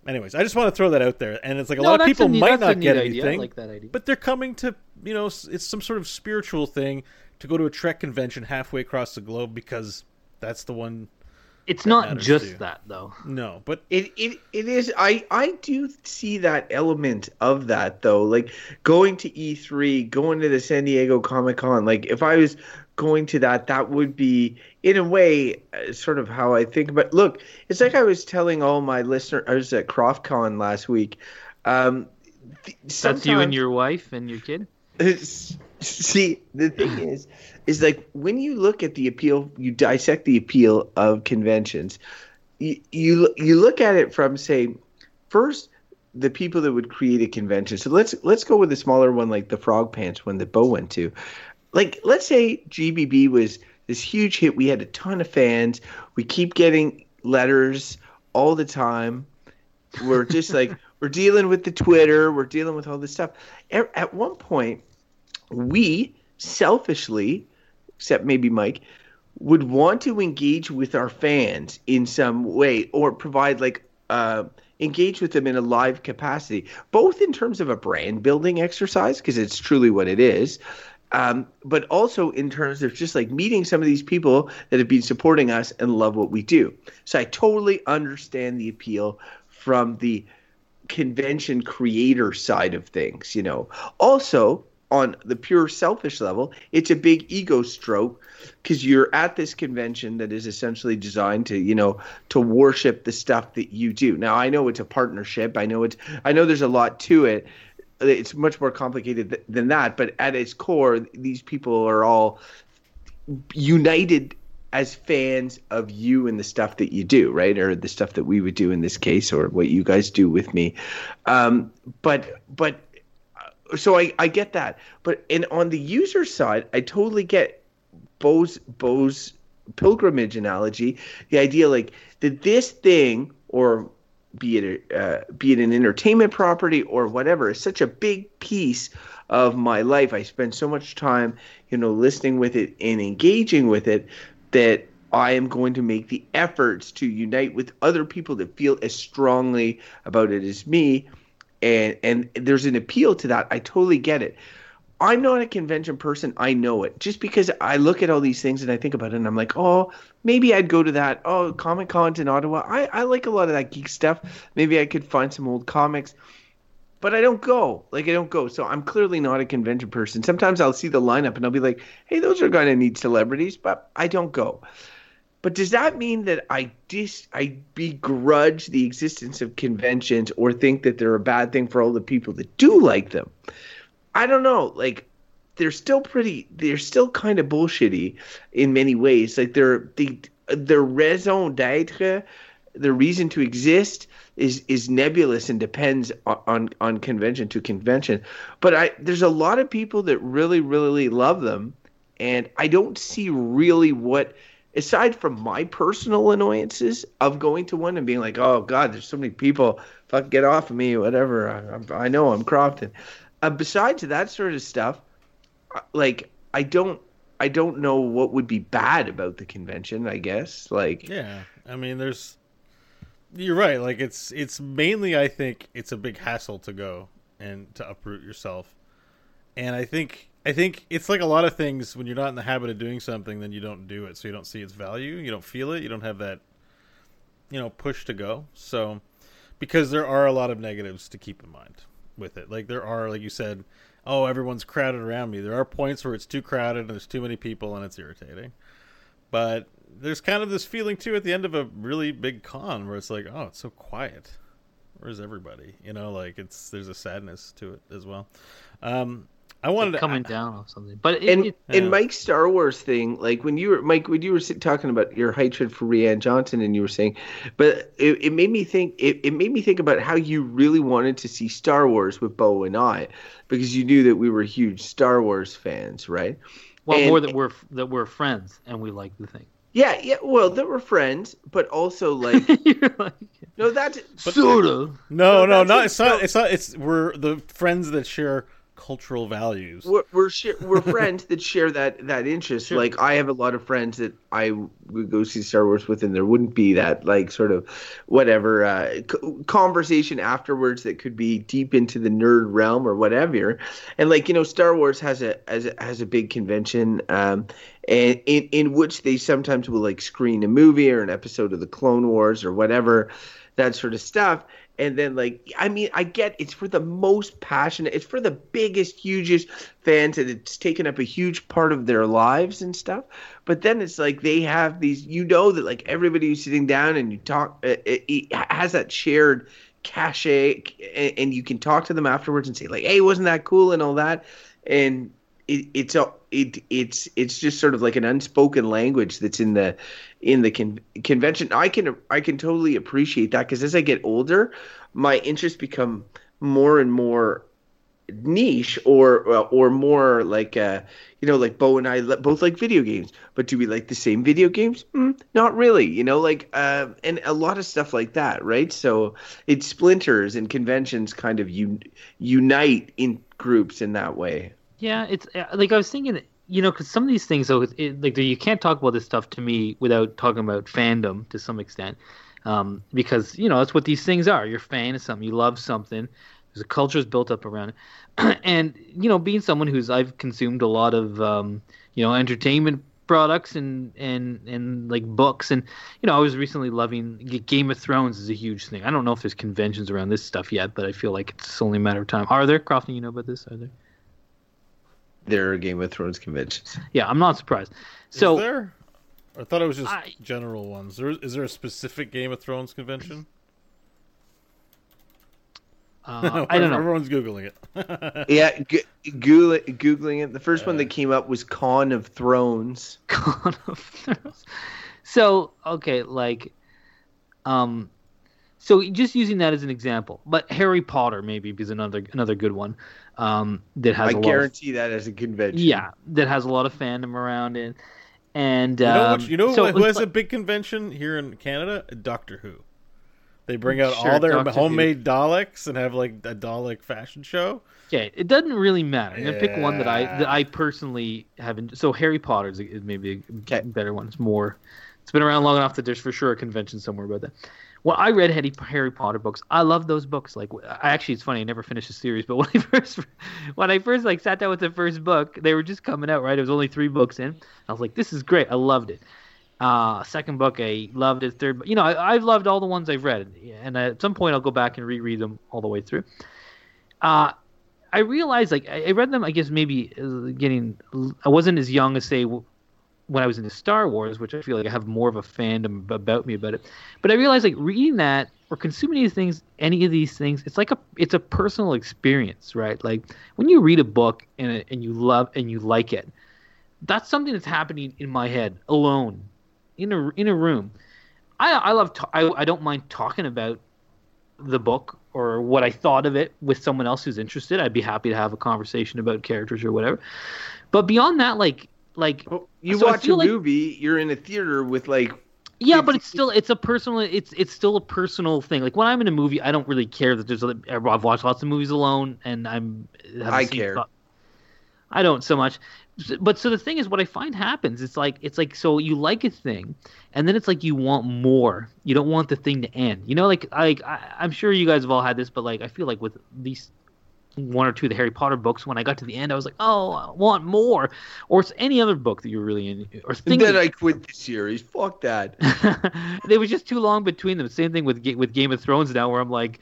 anyways i just want to throw that out there and it's like a No, lot of people neat- might not get idea. Anything like but they're coming to you know it's some sort of spiritual thing to go to a trek convention halfway across the globe because that's the one It's That not just too. that though. no but It, it it is I I do see that element of that though like going to E3 going to the San Diego Comic Con like if I was going to that that would be in a way uh, sort of how I think about look it's like I was telling all my listeners I was at CroftCon last week um th- That's you and your wife and your kid. See, the thing is, is like when you look at the appeal, you dissect the appeal of conventions. You you, you look at it from say, first the people that would create a convention. So let's let's go with a smaller one like the Frog Pants one that Beau went to. Like let's say GBB was this huge hit. We had a ton of fans. We keep getting letters all the time. We're just like we're dealing with the Twitter. We're dealing with all this stuff. At at one point we selfishly, except maybe Mike, would want to engage with our fans in some way or provide like uh, engage with them in a live capacity, both in terms of a brand building exercise because it's truly what it is. Um, but also in terms of just like meeting some of these people that have been supporting us and love what we do. So I totally understand the appeal from the convention creator side of things, you know. Also, on the pure selfish level, it's a big ego stroke because you're at this convention that is essentially designed to, you know, to worship the stuff that you do. Now, I know it's a partnership. I know it's I know there's a lot to it. It's much more complicated th- than that, but at its core, these people are all united as fans of you and the stuff that you do, right? Or the stuff that we would do in this case, or what you guys do with me. Um, but but so I, I get that. But and on the user side, I totally get Beau's Beau's pilgrimage analogy. The idea like that this thing or be it uh, be it an entertainment property or whatever is such a big piece of my life. I spend so much time, you know, listening with it and engaging with it that I am going to make the efforts to unite with other people that feel as strongly about it as me. And and there's an appeal to that. I totally get it. I'm not a convention person. I know it. Just because I look at all these things and I think about it and I'm like, oh, maybe I'd go to that. Oh, Comic Con in Ottawa. I, I like a lot of that geek stuff. Maybe I could find some old comics. But I don't go. Like I don't go. So I'm clearly not a convention person. Sometimes I'll see the lineup and I'll be like, hey, those are gonna need celebrities, but I don't go. But does that mean that I dis I begrudge the existence of conventions or think that they're a bad thing for all the people that do like them? I don't know. Like they're still pretty. They're still kind of bullshitty in many ways. Like they're the their raison d'être, their reason to exist is is nebulous and depends on, on on convention to convention. But I there's a lot of people that really really love them, and I don't see really what. Aside from my personal annoyances of going to one and being like, "Oh God, there's so many people, fuck, get off of me, whatever." I, I know I'm Crofton. Uh, besides that sort of stuff, uh, like I don't, I don't know what would be bad about the convention. I guess, like, Yeah, I mean, there's. You're right. Like it's it's mainly I think it's a big hassle to go and to uproot yourself, and I think I think it's like a lot of things when you're not in the habit of doing something, then you don't do it, so you don't see its value, you don't feel it, you don't have that, you know, push to go. So, because there are a lot of negatives to keep in mind with it. Like there are, like you said, oh everyone's crowded around me. There are points where it's too crowded and there's too many people and it's irritating. But there's kind of this feeling too at the end of a really big con where it's like, oh, it's so quiet. Where's everybody? You know, like it's there's a sadness to it as well. Um, I wanted to coming down off something. But it, and it, and Yeah. Mike's Star Wars thing, like when you were Mike, when you were talking about your hatred for Rian Johnson, and you were saying, but it, it made me think. It, it made me think about how you really wanted to see Star Wars with Beau and I, because you knew that we were huge Star Wars fans, right? well, and- more that we're that we're friends and we like the thing. Yeah, yeah. Well, that we're friends, but also like like, no, that's sort of. No, No, no, that's not. It's not. It's not. It's we're the friends that share cultural values. we're we're, share, we're friends that share that that interest. Sure. Like I have a lot of friends that I would go see Star Wars with, and there wouldn't be that like sort of whatever uh, c- conversation afterwards that could be deep into the nerd realm or whatever. And like you know, Star Wars has a has a, has a big convention. Um, and in, in which they sometimes will like screen a movie or an episode of the Clone Wars or whatever, that sort of stuff. And then like I mean I get it's for the most passionate, it's for the biggest, hugest fans, and it's taken up a huge part of their lives and stuff. But then it's like they have these, you know, that like everybody who's sitting down and you talk, uh, it, it has that shared cachet, and you can talk to them afterwards and say like, hey, wasn't that cool and all that, and it, it's a it it's it's just sort of like an unspoken language that's in the in the con- convention. I can I can totally appreciate that because as I get older, my interests become more and more niche or uh, or more like uh you know like Beau and I both like video games. But do we like the same video games? Mm, not really you know like uh and a lot of stuff like that right? So it splinters and conventions kind of un- unite in groups in that way Yeah, it's uh, like I was thinking, you know, because some of these things, though, it, like you can't talk about this stuff to me without talking about fandom to some extent, um, because you know that's what these things are. You're a fan of something, you love something. There's a culture is built up around it, and you know, being someone who's I've consumed a lot of um, you know entertainment products and and and like books and you know I was recently loving Game of Thrones is a huge thing. I don't know if there's conventions around this stuff yet, but I feel like it's only a matter of time. Are there, Crofton? You know about this? Are there? There are Game of Thrones conventions Yeah, I'm not surprised. So is there? I thought it was just I- general ones. There, is there a specific Game of Thrones convention? uh, I don't know. Everyone's googling it. yeah g- Google- googling it the first one that came up was Con of Thrones Con of Thrones. So okay, like, um, so just using that as an example, but Harry Potter maybe is another another good one. Um, that has I a lot. Of, guarantee that as a convention yeah, that has a lot of fandom around it, and You know, um, what, you know so who it's has a big convention here in Canada? Doctor Who. They bring out Sure, all their Doctor Who. homemade Daleks and have like a Dalek fashion show. Okay, it doesn't really matter. I'm gonna pick one that I that I personally haven't. So Harry Potter is, is maybe a Okay. better one. It's more. It's been around long enough that there's for sure a convention somewhere about that. Well, I read Harry, Potter books. I love those books. Like, I actually, it's funny. I never finished the series, but when I first, when I first like sat down with the first book, they were just coming out. Right, it was only three books in. I was like, this is great. I loved it. Uh, second book, I loved it. Third, you know, I, I've loved all the ones I've read, and at some point, I'll go back and reread them all the way through. Uh, I realized, like, I I read them. I guess maybe uh, getting. I wasn't as young as say when I was into Star Wars, which I feel like I have more of a fandom about me about it. But I realized, like, reading that or consuming these things, any of these things, it's like a it's a personal experience, right? Like when you read a book and and you love and you like it, that's something that's happening in my head alone, in a in a room. I I love ta- I I don't mind talking about the book or what I thought of it with someone else who's interested. I'd be happy to have a conversation about characters or whatever. But beyond that, like like Well, you So watch a like- movie, you're in a theater with like yeah, but it's still it's a personal it's it's still a personal thing. Like when I'm in a movie, I don't really care that there's other. I've watched lots of movies alone, and I'm I care. I don't so much, but so the thing is, what I find happens, it's like it's like so you like a thing, and then it's like you want more. You don't want the thing to end. You know, like like I, I'm sure you guys have all had this, but like I feel like with these one or two of the Harry Potter books, when I got to the end, I was like, oh, I want more. Or it's any other book that you're really in, or thing then that- I quit the series. Fuck that. they was just too long between them. Same thing with with Game of Thrones now, where I'm like,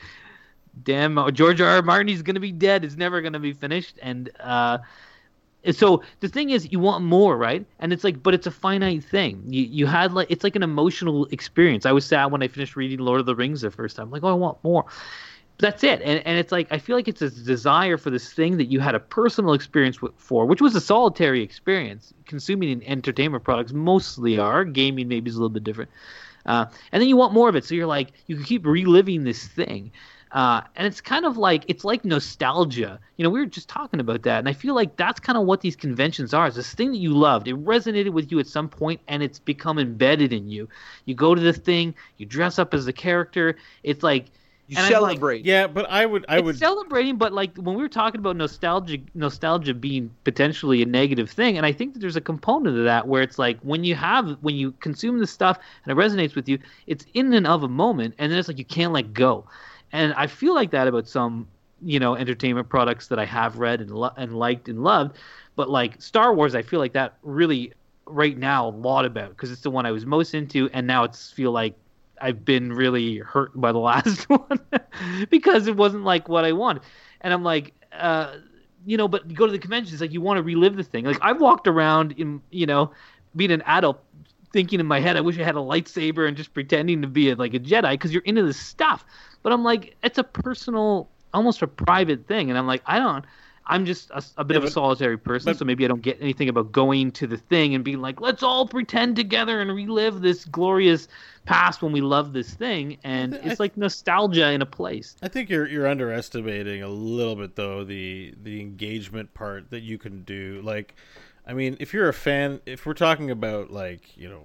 damn, uh, George R. R. Martin, he's gonna be dead. It's never gonna be finished. And uh, so the thing is, you want more, right? And it's like, but it's a finite thing. You you had like it's like an emotional experience. I was sad when I finished reading Lord of the Rings the first time. like, oh, I want more. That's it. And, and it's like i feel like it's a desire for this thing that you had a personal experience with, for which was a solitary experience. Consuming entertainment products mostly are. Gaming maybe is a little bit different. Uh, and then you want more of it. So you're like you can keep reliving this thing. Uh, and it's kind of like it's like nostalgia. You know we were just talking about that. And i feel like that's kind of what these conventions are. It's this thing that you loved. It resonated with you at some point and it's become embedded in you. You go to the thing you dress up as a character. It's like You and I'm like, celebrate. Yeah, but I would I it's would celebrating, but like when we were talking about nostalgia, nostalgia being potentially a negative thing, and I think that there's a component of that where it's like when you have when you consume the stuff and it resonates with you, it's in and of a moment, and then it's like you can't let go, and I feel like that about some you know entertainment products that I have read and lo- and liked and loved, but like Star Wars, I feel like that really right now a lot about because it's the one I was most into, and now it's feel like I've been really hurt by the last one because it wasn't like what I wanted. And I'm like, uh, you know, but you go to the conventions, like you want to relive the thing. Like I've walked around in, you know, being an adult, thinking in my head, I wish I had a lightsaber and just pretending to be a, like a Jedi because you're into this stuff. But I'm like, it's a personal, almost a private thing, and I'm like, I don't. I'm just a, a bit Yeah, of a solitary person, but- so maybe I don't get anything about going to the thing and being like, let's all pretend together and relive this glorious past when we love this thing. And I- it's like nostalgia in a place. I think you're you're underestimating a little bit though the the engagement part that you can do. Like, I mean, if you're a fan, if we're talking about like you know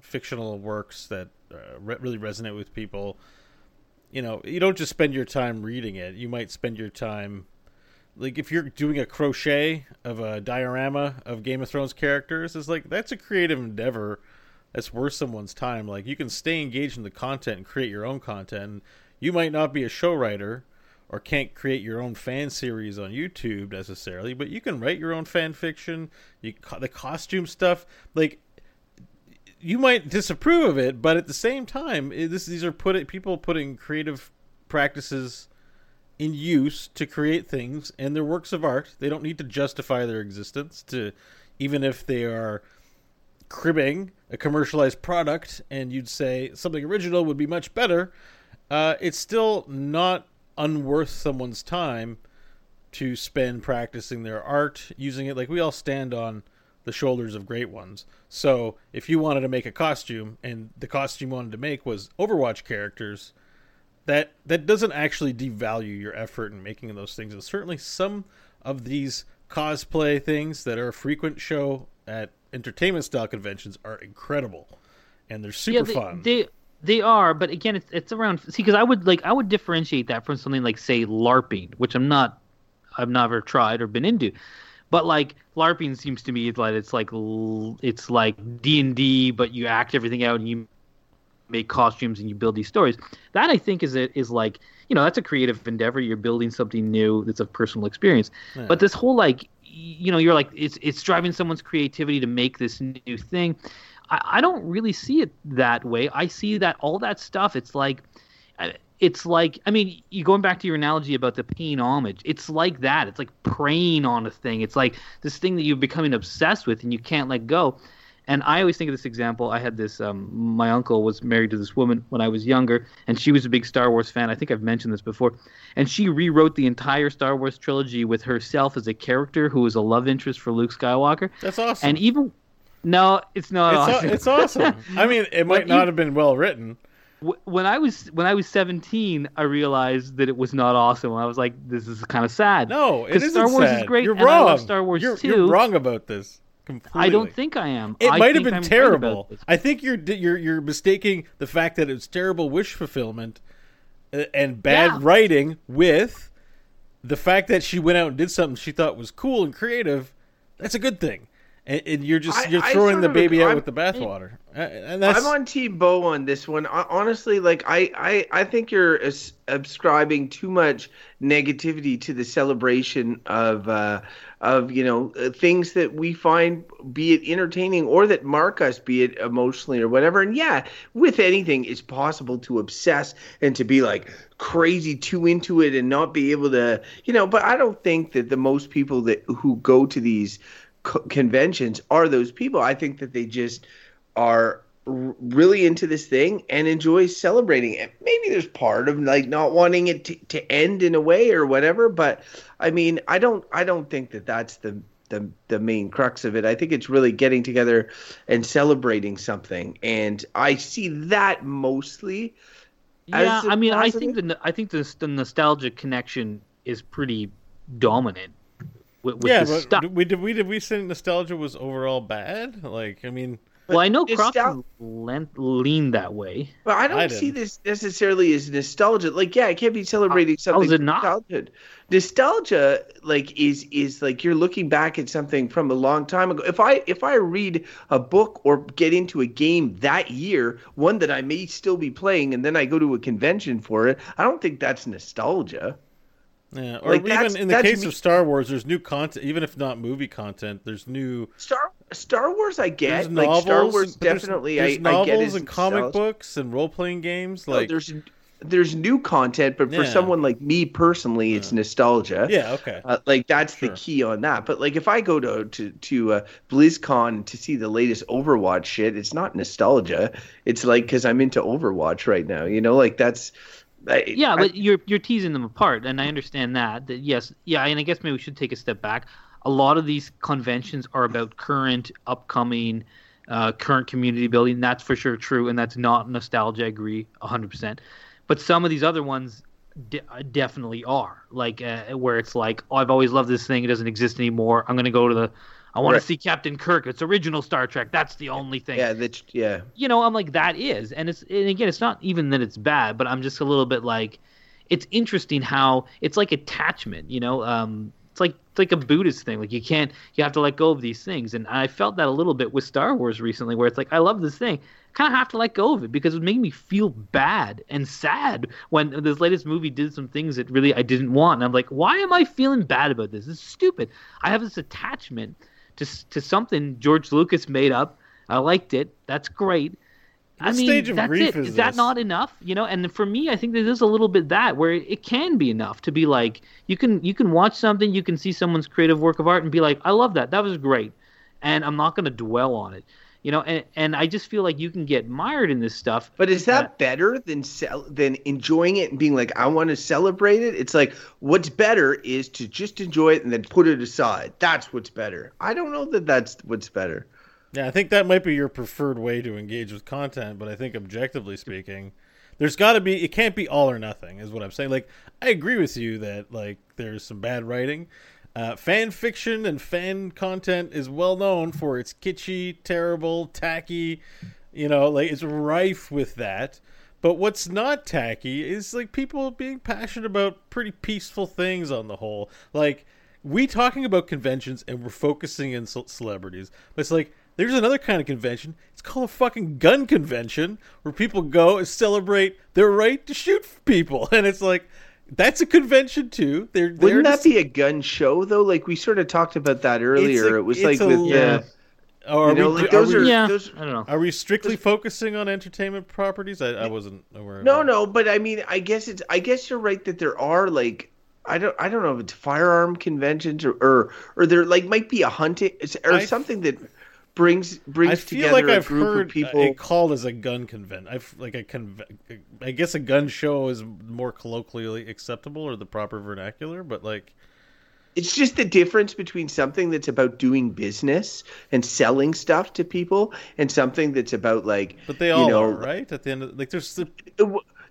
fictional works that uh, re- really resonate with people, you know, you don't just spend your time reading it. You might spend your time like if you're doing a crochet of a diorama of Game of Thrones characters, it's like that's a creative endeavor that's worth someone's time. Like you can stay engaged in the content and create your own content. You might not be a show writer or can't create your own fan series on YouTube necessarily, but you can write your own fan fiction. You the costume stuff, like you might disapprove of it, but at the same time, this these are put people putting creative practices in use to create things and they're works of art. They don't need to justify their existence to even if they are cribbing a commercialized product and you'd say something original would be much better, uh, it's still not unworth someone's time to spend practicing their art, using it like we all stand on the shoulders of great ones. So if you wanted to make a costume and the costume you wanted to make was Overwatch characters, that that doesn't actually devalue your effort in making those things. And certainly some of these cosplay things that are a frequent show at entertainment style conventions are incredible, and they're super yeah, they, fun. They they are, but again, it's it's around. See, because I would like I would differentiate that from something like say LARPing, which I'm not, I've never tried or been into, but like LARPing seems to me like it's like it's like D and D, but you act everything out and you make costumes and you build these stories. That I think is it is like you know that's a creative endeavor. You're building something new that's a personal experience. Yeah. But this whole like you know you're like it's it's driving someone's creativity to make this new thing. I, I don't really see it that way. I see that all that stuff. It's like uh, it's like I mean, you going back to your analogy about the paying homage. It's like that. It's like preying on a thing. It's like this thing that you're becoming obsessed with and you can't let go. And I always think of this example. I had this. Um, my uncle was married to this woman when I was younger, and she was a big Star Wars fan. I think I've mentioned this before. And she rewrote the entire Star Wars trilogy with herself as a character who was a love interest for Luke Skywalker. That's awesome. And even no, it's not. it's, awesome. aw- it's awesome. I mean, it might not have been well written. When I was when I was 17, I realized that it was not awesome. I was like, this is kind of sad. No, it isn't Star Wars sad. is great, You're and wrong. I love Star Wars you're, too. You're wrong about this. Completely. I don't think I am. It I might have been I'm terrible. I think you're you're you're mistaking the fact that it's terrible wish fulfillment uh, and bad Yeah. writing with the fact that she went out and did something she thought was cool and creative. That's a good thing. And, and you're just you're I throwing sort the baby agree. out I'm- with the bathwater. Uh, I'm on Team Beau on this one. I, honestly, like I, I, I think you're ascribing too much negativity to the celebration of, uh, of you know, uh, things that we find, be it entertaining or that mark us, be it emotionally or whatever. And yeah, with anything, it's possible to obsess and to be like crazy too into it and not be able to, you know. But I don't think that the most people that who go to these co- conventions are those people. I think that they just are r- really into this thing and enjoy celebrating it. Maybe there's part of like not wanting it to, to end in a way or whatever, but I mean, I don't I don't think that that's the the the main crux of it. I think it's really getting together and celebrating something, and I see that mostly. Yeah, I mean, I think the I think the, the nostalgic connection is pretty dominant with, with yeah, the but stuff. did we did we did we say nostalgia was overall bad? Like, I mean, well, I know nostal- Crawford lent, leaned that way. But I don't I see this necessarily as nostalgia. Like, yeah, it can't be celebrating something is it not? childhood. Nostalgia, like, is is like you're looking back at something from a long time ago. If I if I read a book or get into a game that year, one that I may still be playing, and then I go to a convention for it, I don't think that's nostalgia. Yeah, or Like, even in the case me- of Star Wars, there's new content, even if not movie content. There's new Star Star Wars, I get. like novels, Star Wars, but there's- definitely. There's, I, novels I get and comic books and role playing games. No, Like, there's there's new content, but for Yeah. someone like me personally, it's nostalgia. yeah, okay, Uh, like that's Sure. the key on that. But like if I go to to to uh, BlizzCon to see the latest Overwatch shit, it's not nostalgia. It's like because I'm into Overwatch right now. You know, like that's. I, Yeah, I- but you're you're teasing them apart, and I understand that. That yes, yeah, and I guess maybe we should take a step back. A lot of these conventions are about current, upcoming, uh, current community building. That's for sure true, and that's not nostalgia. I agree, hundred percent. But some of these other ones de- definitely are, like uh, where it's like, oh, I've always loved this thing. It doesn't exist anymore. I'm gonna go to the. I want Right. to see Captain Kirk. It's original Star Trek. That's the only thing yeah, that's yeah. you know, I'm like that is, and it's and again, it's not even that it's bad, but I'm just a little bit like, it's interesting how it's like attachment, you know, um, it's like it's like a Buddhist thing, like you can't, you have to let go of these things, and I felt that a little bit with Star Wars recently, where it's like I love this thing, kind of have to let go of it because it made me feel bad and sad when this latest movie did some things that really I didn't want, and I'm like, why am I feeling bad about this? This is stupid. I have this attachment to to something George Lucas made up. I liked it. That's great. I mean, stage of that's it. is Is that not enough? You know, and for me, I think there is a little bit that where it can be enough to be like you can you can watch something, you can see someone's creative work of art, and be like, I love that. That was great, and I'm not going to dwell on it. You know, and and I just feel like you can get mired in this stuff. But is that Uh, better than cel- than enjoying it and being like, I want to celebrate it? It's like what's better is to just enjoy it and then put it aside. That's what's better. I don't know that that's what's better. yeah, I think that might be your preferred way to engage with content. But I think objectively speaking, there's got to be. It can't be all or nothing, is what I'm saying. Like, I agree with you that like there's some bad writing. Uh, fan fiction and fan content is well known for its kitschy, terrible, tacky. You know, like it's rife with that. But what's not tacky is like people being passionate about pretty peaceful things on the whole. Like we talking about conventions and we're focusing in ce- celebrities, but it's like there's another kind of convention. It's called a fucking gun convention where people go and celebrate their right to shoot people, and it's like that's a convention too. They're, they're Wouldn't that just- be a gun show though? Like we sort of talked about that earlier. a- it was like a with li- the uh, Or oh, are you know, we, like are those we- are- yeah, those- I don't know. Are we strictly focusing on entertainment properties? I, I wasn't aware. No, that. no, but I mean, I guess it's. I guess you're right that there are like. I don't. I don't know if it's firearm conventions or or, or there like might be a hunting or I- something that brings brings I feel together like a I've group heard of people. it called as a gun convent. I've like a conve- I guess a gun show is more colloquially acceptable or the proper vernacular, but like It's just the difference between something that's about doing business and selling stuff to people and something that's about like. but they all you know, are right at the end. Of, like there's the,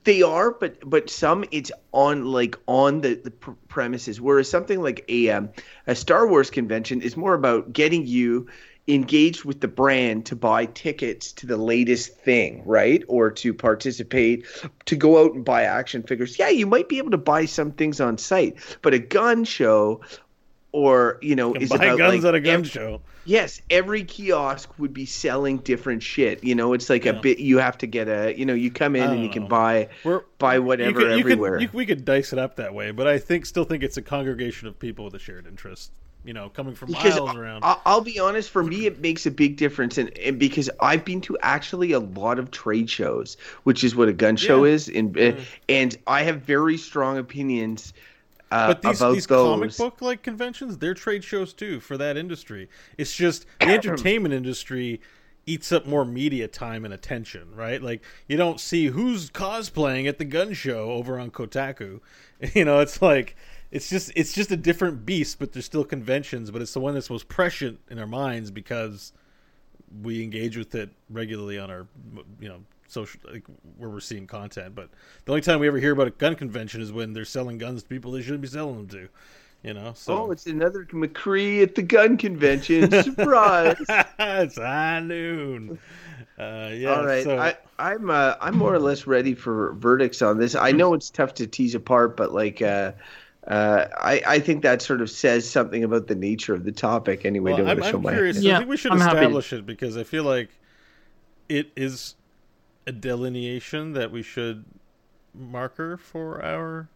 They are, but but some it's on like on the, the pr- premises. Whereas something like a um, a Star Wars convention is more about getting you engaged with the brand to buy tickets to the latest thing, right? Or to participate, to go out and buy action figures. Yeah, you might be able to buy some things on site, but a gun show or you know is buy about guns like at a gun show. Yes, every kiosk would be selling different shit. You know, it's like Yeah. a bit. You have to get a. You know, you come in and you can uh, buy We're, buy you whatever could- you could- everywhere. you- we could dice it up that way, but I think still think it's a congregation of people with a shared interest. You know, coming from because miles around. I'll be honest, for me, it makes a big difference, and, and because I've been to actually a lot of trade shows, which is what a gun show Yeah. is, and and I have very strong opinions uh, but these, these those. comic book like conventions, they're trade shows too for that industry. It's just the entertainment industry eats up more media time and attention, right? Like you don't see who's cosplaying at the gun show over on Kotaku. You know, it's like it's just it's just a different beast, but there's still conventions, but it's the one that's most prescient in our minds because we engage with it regularly on our you know social like where we're seeing content. But the only time we ever hear about a gun convention is when they're selling guns to people they shouldn't be selling them to. You know, so Oh, it's another McCree at the gun convention. Surprise! it's high noon. Uh, yeah. All right, So, I, I'm uh, I'm more or less ready for verdicts on this. I know it's tough to tease apart, but like uh, uh, I I think that sort of says something about the nature of the topic. Anyway, well, don't I'm, show I'm my curious. I Yeah, think we should I'm happy establish it because I feel like it is a delineation that we should marker for our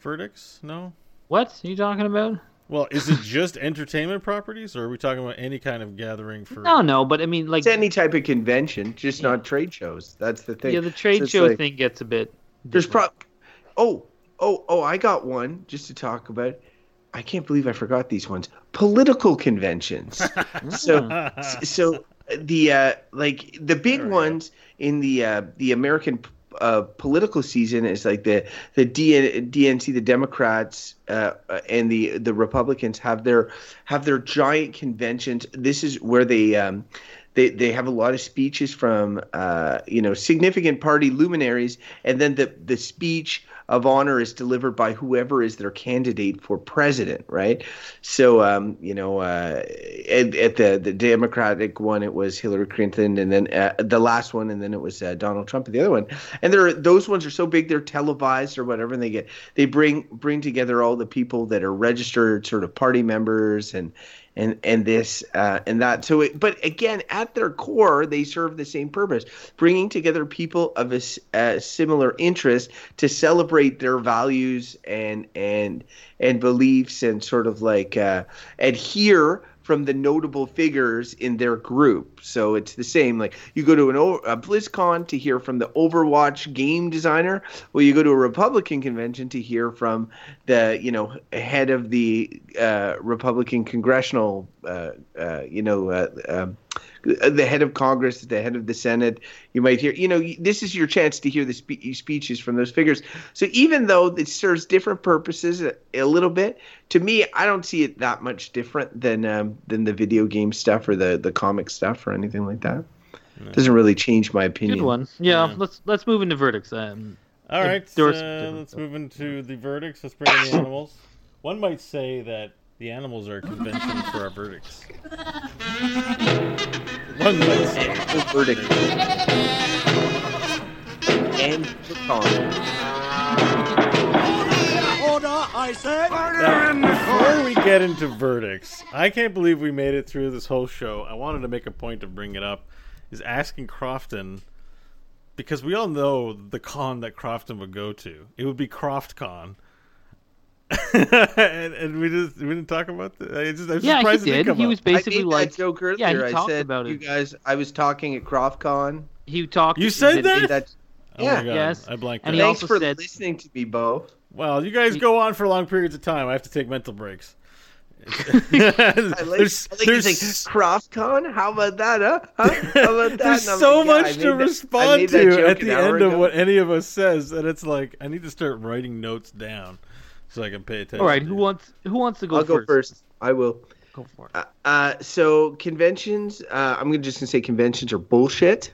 verdicts. No. What are you talking about? Well, is it just entertainment properties, or are we talking about any kind of gathering for? No, no, but I mean, like, It's any type of convention, just not trade shows. That's the thing. yeah, the trade it's show like- thing gets a bit. There's different. pro. Oh, oh, oh! I got one just to talk about. I can't believe I forgot these ones. Political conventions. so, so the uh, like the big go. ones in the uh, the American uh, political season is like the the DN, DNC, the Democrats, uh, uh, and the the Republicans have their have their giant conventions. This is where they. Um, they, they have a lot of speeches from uh, you know significant party luminaries, and then the the speech of honor is delivered by whoever is their candidate for president, right? So um, you know, uh, at, at the the Democratic one, it was Hillary Clinton, and then uh, the last one, and then it was uh, Donald Trump, at the other one. And they're those ones are so big, they're televised or whatever, and they get they bring bring together all the people that are registered sort of party members and and and this uh, and that. So, it, but again, at their core, they serve the same purpose: bringing together people of a similar interest to celebrate their values and and and beliefs, and sort of like uh, adhere from the notable figures in their group. So it's the same. Like you go to an a BlizzCon to hear from the Overwatch game designer, well, you go to a Republican convention to hear from the you know head of the uh, Republican congressional, uh, uh, you know. The head of Congress, the head of the Senate. You might hear, you know, this is your chance to hear the spe- speeches from those figures. So even though it serves different purposes a, a little bit, to me, I don't see it that much different than um, than the video game stuff or the the comic stuff or anything like that. Doesn't really change my opinion. Good one. Yeah, Yeah. let's let's move into verdicts. Um, All right, uh, let's move into the verdicts. Let's bring in the animals. One might say that the animals are a convention for our verdicts. One might say. The verdict. And the con. Before we get into verdicts, I can't believe we made it through this whole show. I wanted to make a point of bringing it up. Is asking Crofton because we all know the con that Crofton would go to. It would be CroftCon. And, and we just we didn't talk about that. I just, I'm yeah, he surprised it didn't did. come He up. was basically I made like that joke earlier. yeah, he I talked said, about you it. guys, I was talking at CroftCon. he talked. You said that? That's, Oh yeah. my God, Yes. I blanked And out. he Thanks for said- listening to me, Beau. Well, you guys He- go on for long periods of time. I have to take mental breaks. I like, there's I like there's, to say, CroftCon? How about that, huh? huh? How about that? there's so like, much made to that- respond that to at the hour end of what any of us says, and it's like I need to start writing notes down so I can pay attention. All right, who wants who wants to go I'll first? go first. I will. Go for it. Uh, uh, so conventions, uh, I'm gonna just gonna say conventions are bullshit.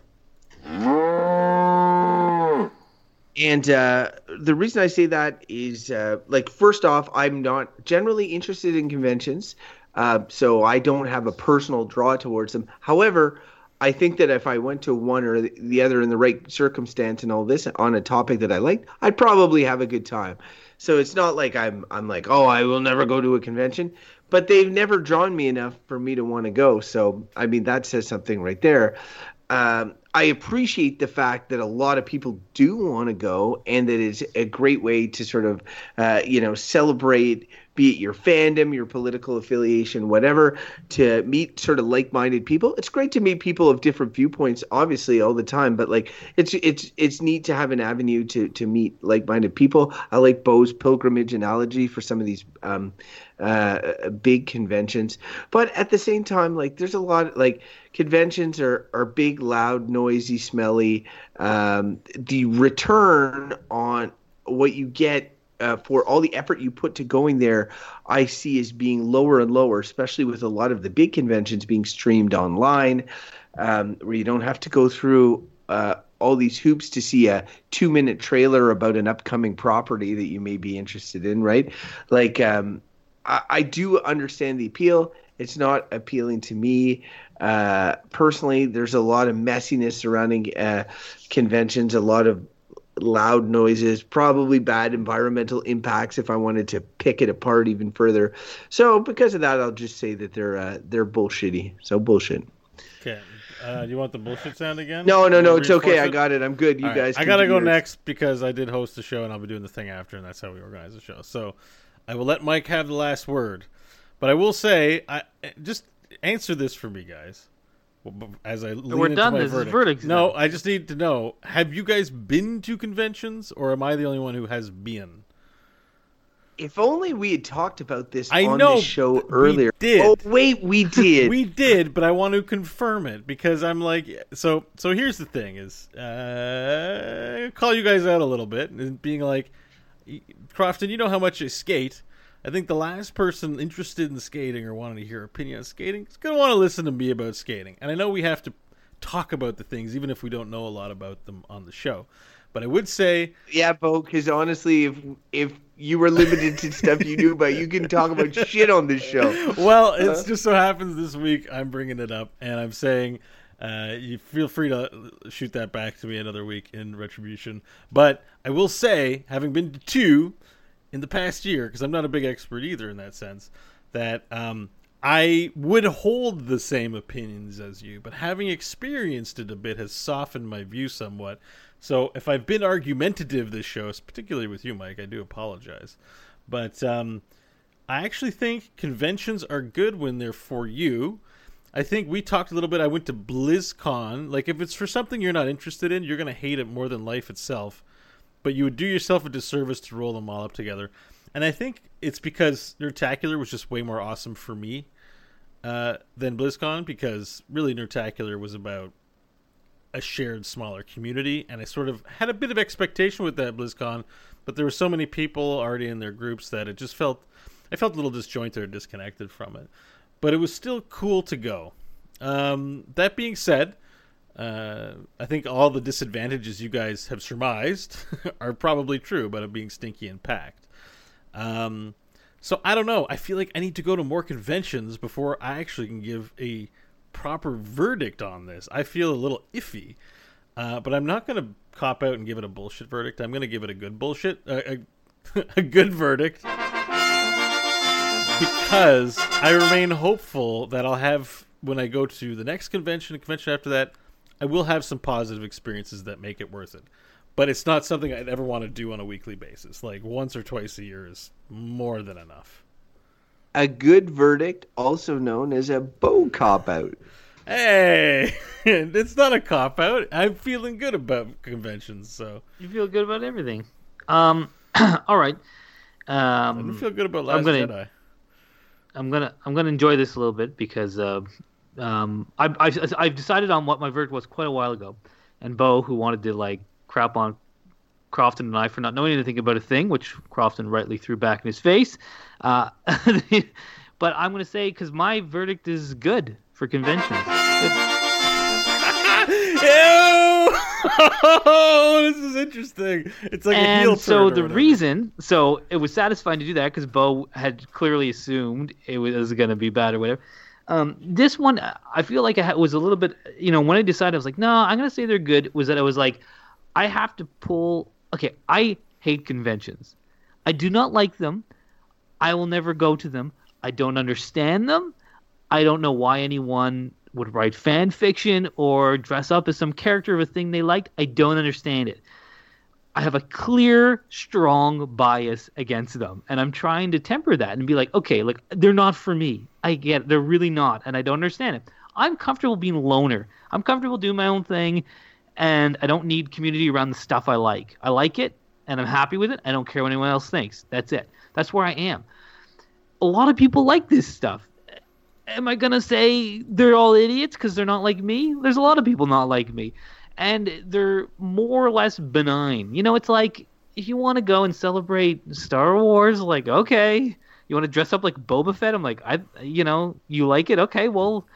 And uh, the reason I say that is, uh, like, first off, I'm not generally interested in conventions, uh, so I don't have a personal draw towards them. However, I think that if I went to one or the other in the right circumstance and all this on a topic that I liked, I'd probably have a good time. So it's not like I'm I'm like, oh, I will never go to a convention, but they've never drawn me enough for me to want to go. So I mean, that says something right there. Um, I appreciate the fact that a lot of people do want to go, and that it's a great way to sort of, uh, you know, celebrate be it your fandom, your political affiliation, whatever, to meet sort of like-minded people. It's great to meet people of different viewpoints, obviously, all the time. But like, it's it's it's neat to have an avenue to to meet like-minded people. I like Beau's pilgrimage analogy for some of these um, uh, big conventions. But at the same time, like, there's a lot like conventions are are big, loud, noisy, smelly. Um, the return on what you get uh, for all the effort you put to going there, I see as being lower and lower, especially with a lot of the big conventions being streamed online, um, where you don't have to go through uh, all these hoops to see a two minute trailer about an upcoming property that you may be interested in, right? Like, um, I, I do understand the appeal. It's not appealing to me. Uh, personally, there's a lot of messiness surrounding uh, conventions, a lot of loud noises, probably bad environmental impacts if I wanted to pick it apart even further. So because of that, I'll just say that they're uh, they're bullshitty. So bullshit. Okay. Uh, do you want the bullshit sound again? No, no, no. It's okay. I got it. I'm good. You All right, guys. I gotta go yours. next because I did host the show and I'll be doing the thing after, and that's how we organize the show. So I will let Mike have the last word, but I will say, I just answer this for me, guys. Well, As I lean We're into done. my This is verdict. No, now. I just need to know: Have you guys been to conventions, or am I the only one who has been? If only we had talked about this I on know the show we earlier. did. Oh wait, we did. we did, but I want to confirm it because I'm like, so. So here's the thing: is uh, call you guys out a little bit and being like, Crofton, you know how much I skate. I think the last person interested in skating or wanting to hear opinion on skating is going to want to listen to me about skating. And I know we have to talk about the things, even if we don't know a lot about them on the show. But I would say Yeah, Beau. Because honestly, if if you were limited to stuff you knew about, you can talk about shit on this show. well, it just so happens this week I'm bringing it up, and I'm saying uh, you feel free to shoot that back to me another week in retribution. But I will say, having been to two in the past year, because I'm not a big expert either in that sense, that um, I would hold the same opinions as you, but having experienced it a bit has softened my view somewhat. So if I've been argumentative this show, particularly with you, Mike, I do apologize. But um, I actually think conventions are good when they're for you. I think we talked a little bit. I went to BlizzCon. Like, if it's for something you're not interested in, you're going to hate it more than life itself. But you would do yourself a disservice to roll them all up together. And I think it's because Nerdtacular was just way more awesome for me uh, than BlizzCon because really Nerdtacular was about a shared smaller community and I sort of had a bit of expectation with that BlizzCon, but there were so many people already in their groups that it just felt I felt a little disjointed or disconnected from it. But it was still cool to go. Um, that being said, uh, I think all the disadvantages you guys have surmised are probably true about it being stinky and packed. Um, so I don't know. I feel like I need to go to more conventions before I actually can give a proper verdict on this. I feel a little iffy, uh, but I'm not going to cop out and give it a bullshit verdict. I'm going to give it a good bullshit, a, a good verdict, because I remain hopeful that I'll have when I go to the next convention, a convention after that, I will have some positive experiences that make it worth it. But it's not something I'd ever want to do on a weekly basis. Like once or twice a year is more than enough. A good verdict, also known as a Beau cop out. Hey, it's not a cop out. I'm feeling good about conventions, so You feel good about everything. Um, all right. I Um, don't feel good about Last I'm gonna- Jedi. I'm gonna I'm gonna enjoy this a little bit because uh, um, I, I I've decided on what my verdict was quite a while ago, and Beau, who wanted to like crap on Crofton and I for not knowing anything about a thing, which Crofton rightly threw back in his face. Uh, but I'm gonna say because my verdict is good for conventions. Ew! this is interesting. It's like a heel and so the whatever. reason so it was satisfying to do that because Beau had clearly assumed it was going to be bad or whatever um, this one i feel like i was a little bit you know when i decided i was like no i'm to say they're good was that i was like i have to pull okay i hate conventions. I do not like them. I will never go to them. I don't understand them. I don't know why anyone would write fan fiction or dress up as some character of a thing they liked. I don't understand it I have a clear, strong bias against them, and I'm trying to temper that and be like, okay, like they're not for me. I get it. they're really not, and I don't understand it. I'm comfortable being a loner. I'm comfortable doing my own thing, and I don't need community around the stuff I like. I like it, and I'm happy with it. I don't care what anyone else thinks. That's it. That's where I am. A lot of people like this stuff. Am I gonna say they're all idiots because they're not like me? There's a lot of people not like me and they're more or less benign. You know, it's like if you want to go and celebrate Star Wars, like okay, you want to dress up like Boba Fett. I'm like, I, you know, you like it, okay, well,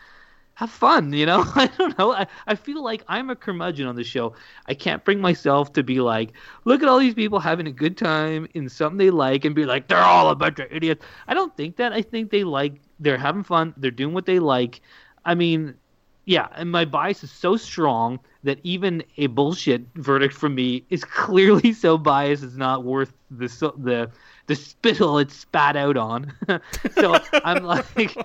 have fun. You know, I don't know. I, I feel like I'm a curmudgeon on the show. I can't bring myself to be like, look at all these people having a good time in something they like, and be like, they're all a bunch of idiots. I don't think that. I think they like, they're having fun, they're doing what they like. I mean, yeah, and my bias is so strong that even a bullshit verdict from me is clearly so biased it's not worth the the the spittle it's spat out on. so I'm like,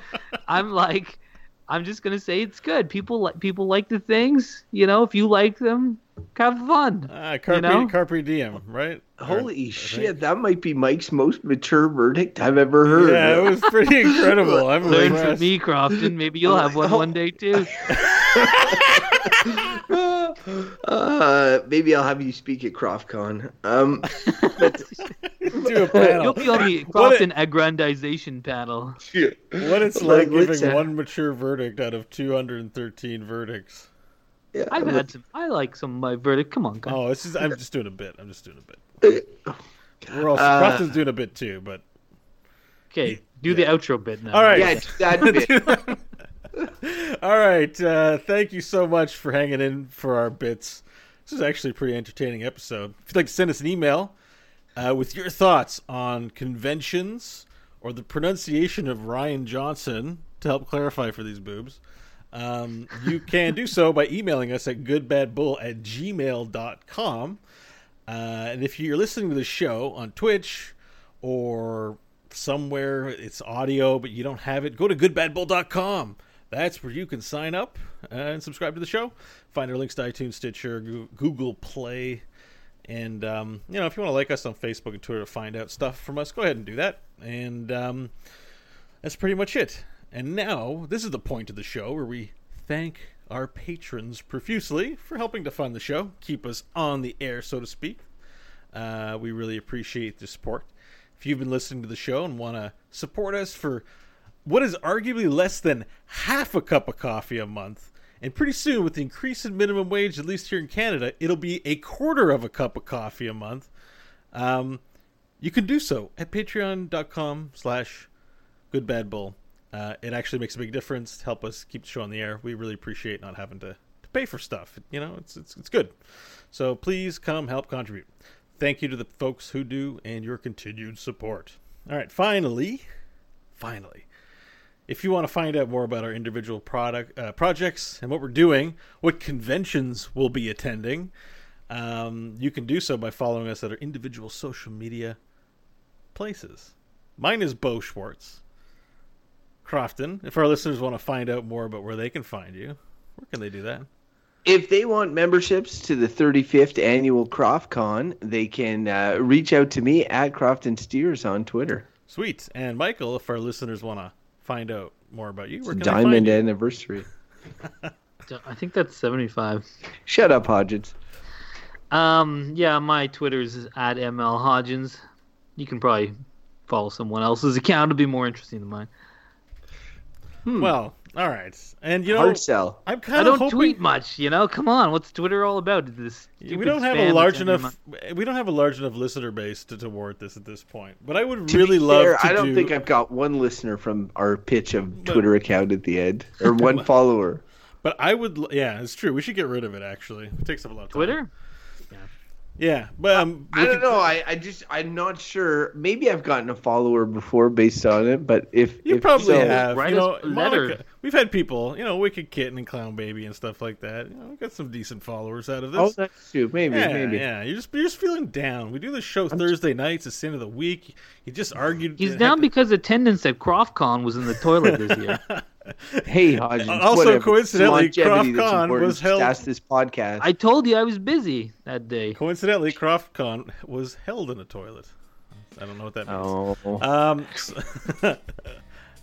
I'm like, I'm just gonna say it's good. People like people like the things, you know. If you like them, have fun. Uh, carpe, you know? carpe diem, right? Holy or, shit, that might be Mike's most mature verdict I've ever heard. Yeah, it was pretty incredible. I'm Learn from me, Crofton. Maybe you'll have one one day too. uh, maybe I'll have you speak at CroftCon. Um, but... Do a panel. You'll be on the Crofton it... aggrandization panel. What it's like, like giving uh... one mature verdict out of 213 verdicts. Yeah, I've had some. I like some of my verdict. Come on, guys. Oh, this is. I'm just doing a bit. I'm just doing a bit. We're also uh, Crofton's doing a bit too, but. Okay, do yeah. the outro bit now. All right. Yeah, that bit. All right. Uh, thank you so much for hanging in for our bits. This is actually a pretty entertaining episode. If you'd like to send us an email uh, with your thoughts on conventions or the pronunciation of Rian Johnson to help clarify for these boobs, um, you can do so by emailing us at goodbadbull at gmail.com. Uh, and if you're listening to the show on Twitch or somewhere it's audio but you don't have it, go to goodbadbull.com that's where you can sign up and subscribe to the show. Find our links to iTunes, Stitcher, Google Play, and um, you know if you want to like us on Facebook and Twitter to find out stuff from us, go ahead and do that. And um, that's pretty much it. And now this is the point of the show where we thank our patrons profusely for helping to fund the show, keep us on the air, so to speak. Uh, we really appreciate the support. If you've been listening to the show and want to support us for what is arguably less than half a cup of coffee a month. And pretty soon, with the increase in minimum wage, at least here in Canada, it'll be a quarter of a cup of coffee a month. Um, you can do so at patreon.com slash goodbadbull. Uh, it actually makes a big difference to help us keep the show on the air. We really appreciate not having to, to pay for stuff. You know, it's, it's, it's good. So please come help contribute. Thank you to the folks who do and your continued support. All right, finally, finally, if you want to find out more about our individual product uh, projects and what we're doing, what conventions we'll be attending, um, you can do so by following us at our individual social media places. Mine is Beau Schwartz. Crofton, if our listeners want to find out more about where they can find you, where can they do that? If they want memberships to the 35th annual CroftCon, they can uh, reach out to me at Crofton Steers on Twitter. Sweet. And Michael, if our listeners want to find out more about you, where can Diamond anniversary. I think that's seventy-five. Shut up, Hodgins. Um, yeah, my Twitter's is at ml Hodgins. You can probably follow someone else's account to be more interesting than mine. Hmm. Well, all right, and you know, hard sell. I'm kind I don't hoping... tweet much. You know, come on, what's Twitter all about? This we don't have a large enough. We don't have a large enough listener base to, to warrant this at this point. But I would to really love. Fair, to I don't do... think I've got one listener from our pitch of Twitter account at the end, or one follower. But I would. Yeah, it's true. We should get rid of it. Actually, it takes up a lot of time. Twitter. Yeah, but um, I don't know. I, I just I'm not sure. Maybe I've gotten a follower before based on it, but if you if probably so, have, you know, Monica, we've had people, you know, Wicked Kitten and Clown Baby and stuff like that. You know, we got some decent followers out of this. Oh, that's true. Maybe, yeah, maybe. Yeah, you're just you're just feeling down. We do this show I'm Thursday just... nights. It's the end of the week. He just argued. He's down to... because attendance at CroftCon was in the toilet this year. Hey, Hodgins. Also, whatever. coincidentally, It's longevity Croft Con was Just held- ask this podcast. I told you I was busy that day. Coincidentally, CroftCon was held in a toilet. I don't know what that means. oh. Um,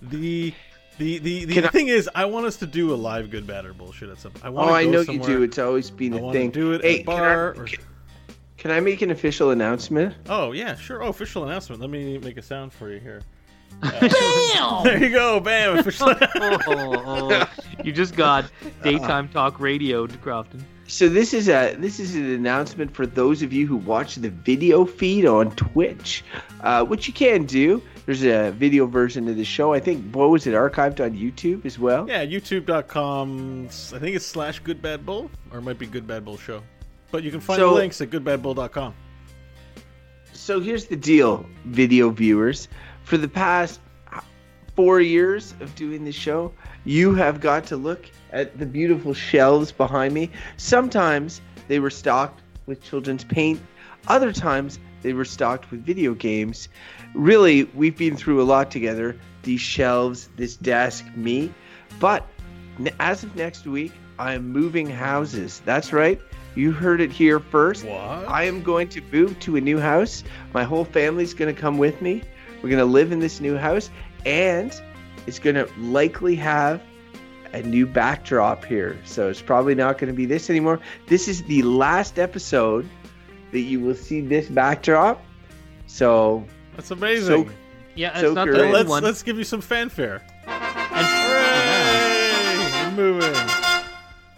the the the, the Can I- thing is, I want us to do a live good, bad, or bullshit at some. I Oh, want. I know somewhere. you do. It's always been I a thing. do it hey, at a bar. Can or- I, can I make an official announcement? Oh yeah, sure. Oh, official announcement. Let me make a sound for you here. There you go, bam! Official. oh, oh, you just got daytime talk radio, Crofton. So this is a this is an announcement for those of you who watch the video feed on Twitch, uh, which you can do. There's a video version of the show. I think what was it archived on YouTube as well. yeah, YouTube.com. I think it's slash Good Bad Bull, or it might be Good Bad Bull Show. But you can find So- the links at goodbadbull.com. So here's the deal, video viewers. For the past four years of doing this show, you have got to look at the beautiful shelves behind me. Sometimes they were stocked with children's paint, other times they were stocked with video games. Really, we've been through a lot together these shelves, this desk, me. But as of next week, I am moving houses. That's right. You heard it here first. What? I am going to move to a new house. My whole family's going to come with me. We're going to live in this new house, and it's going to likely have a new backdrop here. So it's probably not going to be this anymore. This is the last episode that you will see this backdrop. So That's amazing. So- Yeah, it's So not great. the Then let's one. let's give you some fanfare. And, Hooray! We're moving.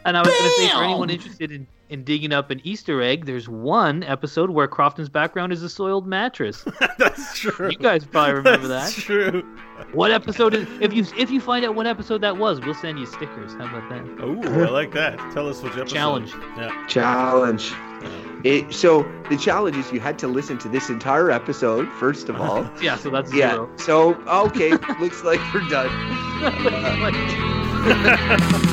and I was going to say, for anyone interested in, in digging up an Easter egg, there's one episode where Crofton's background is a soiled mattress. That's true. You guys probably remember that. That's that. true. What episode is? If you if you find out what episode that was, we'll send you stickers. How about that? Oh, I like that. Tell us which episode. Challenge. Yeah. challenge. It, so the challenge is you had to listen to this entire episode first of all. Yeah, so that's Yeah. zero. So okay, looks like we're done.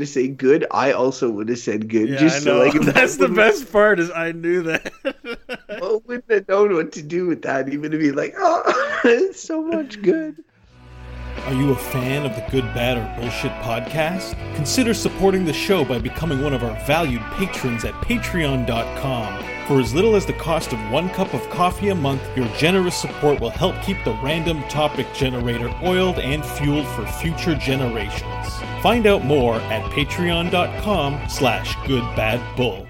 known you were gonna say good, I also would have said good. Yeah, just I so like That's the best part is I knew that. Well, wouldn't have known what to do with that. Even to be like, oh, it's so much good. Are you a fan of the Good, Bad, or Bullshit podcast? Consider supporting the show by becoming one of our valued patrons at patreon.com. For as little as the cost of one cup of coffee a month, your generous support will help keep the random topic generator oiled and fueled for future generations. Find out more at patreon.com slash goodbadbull.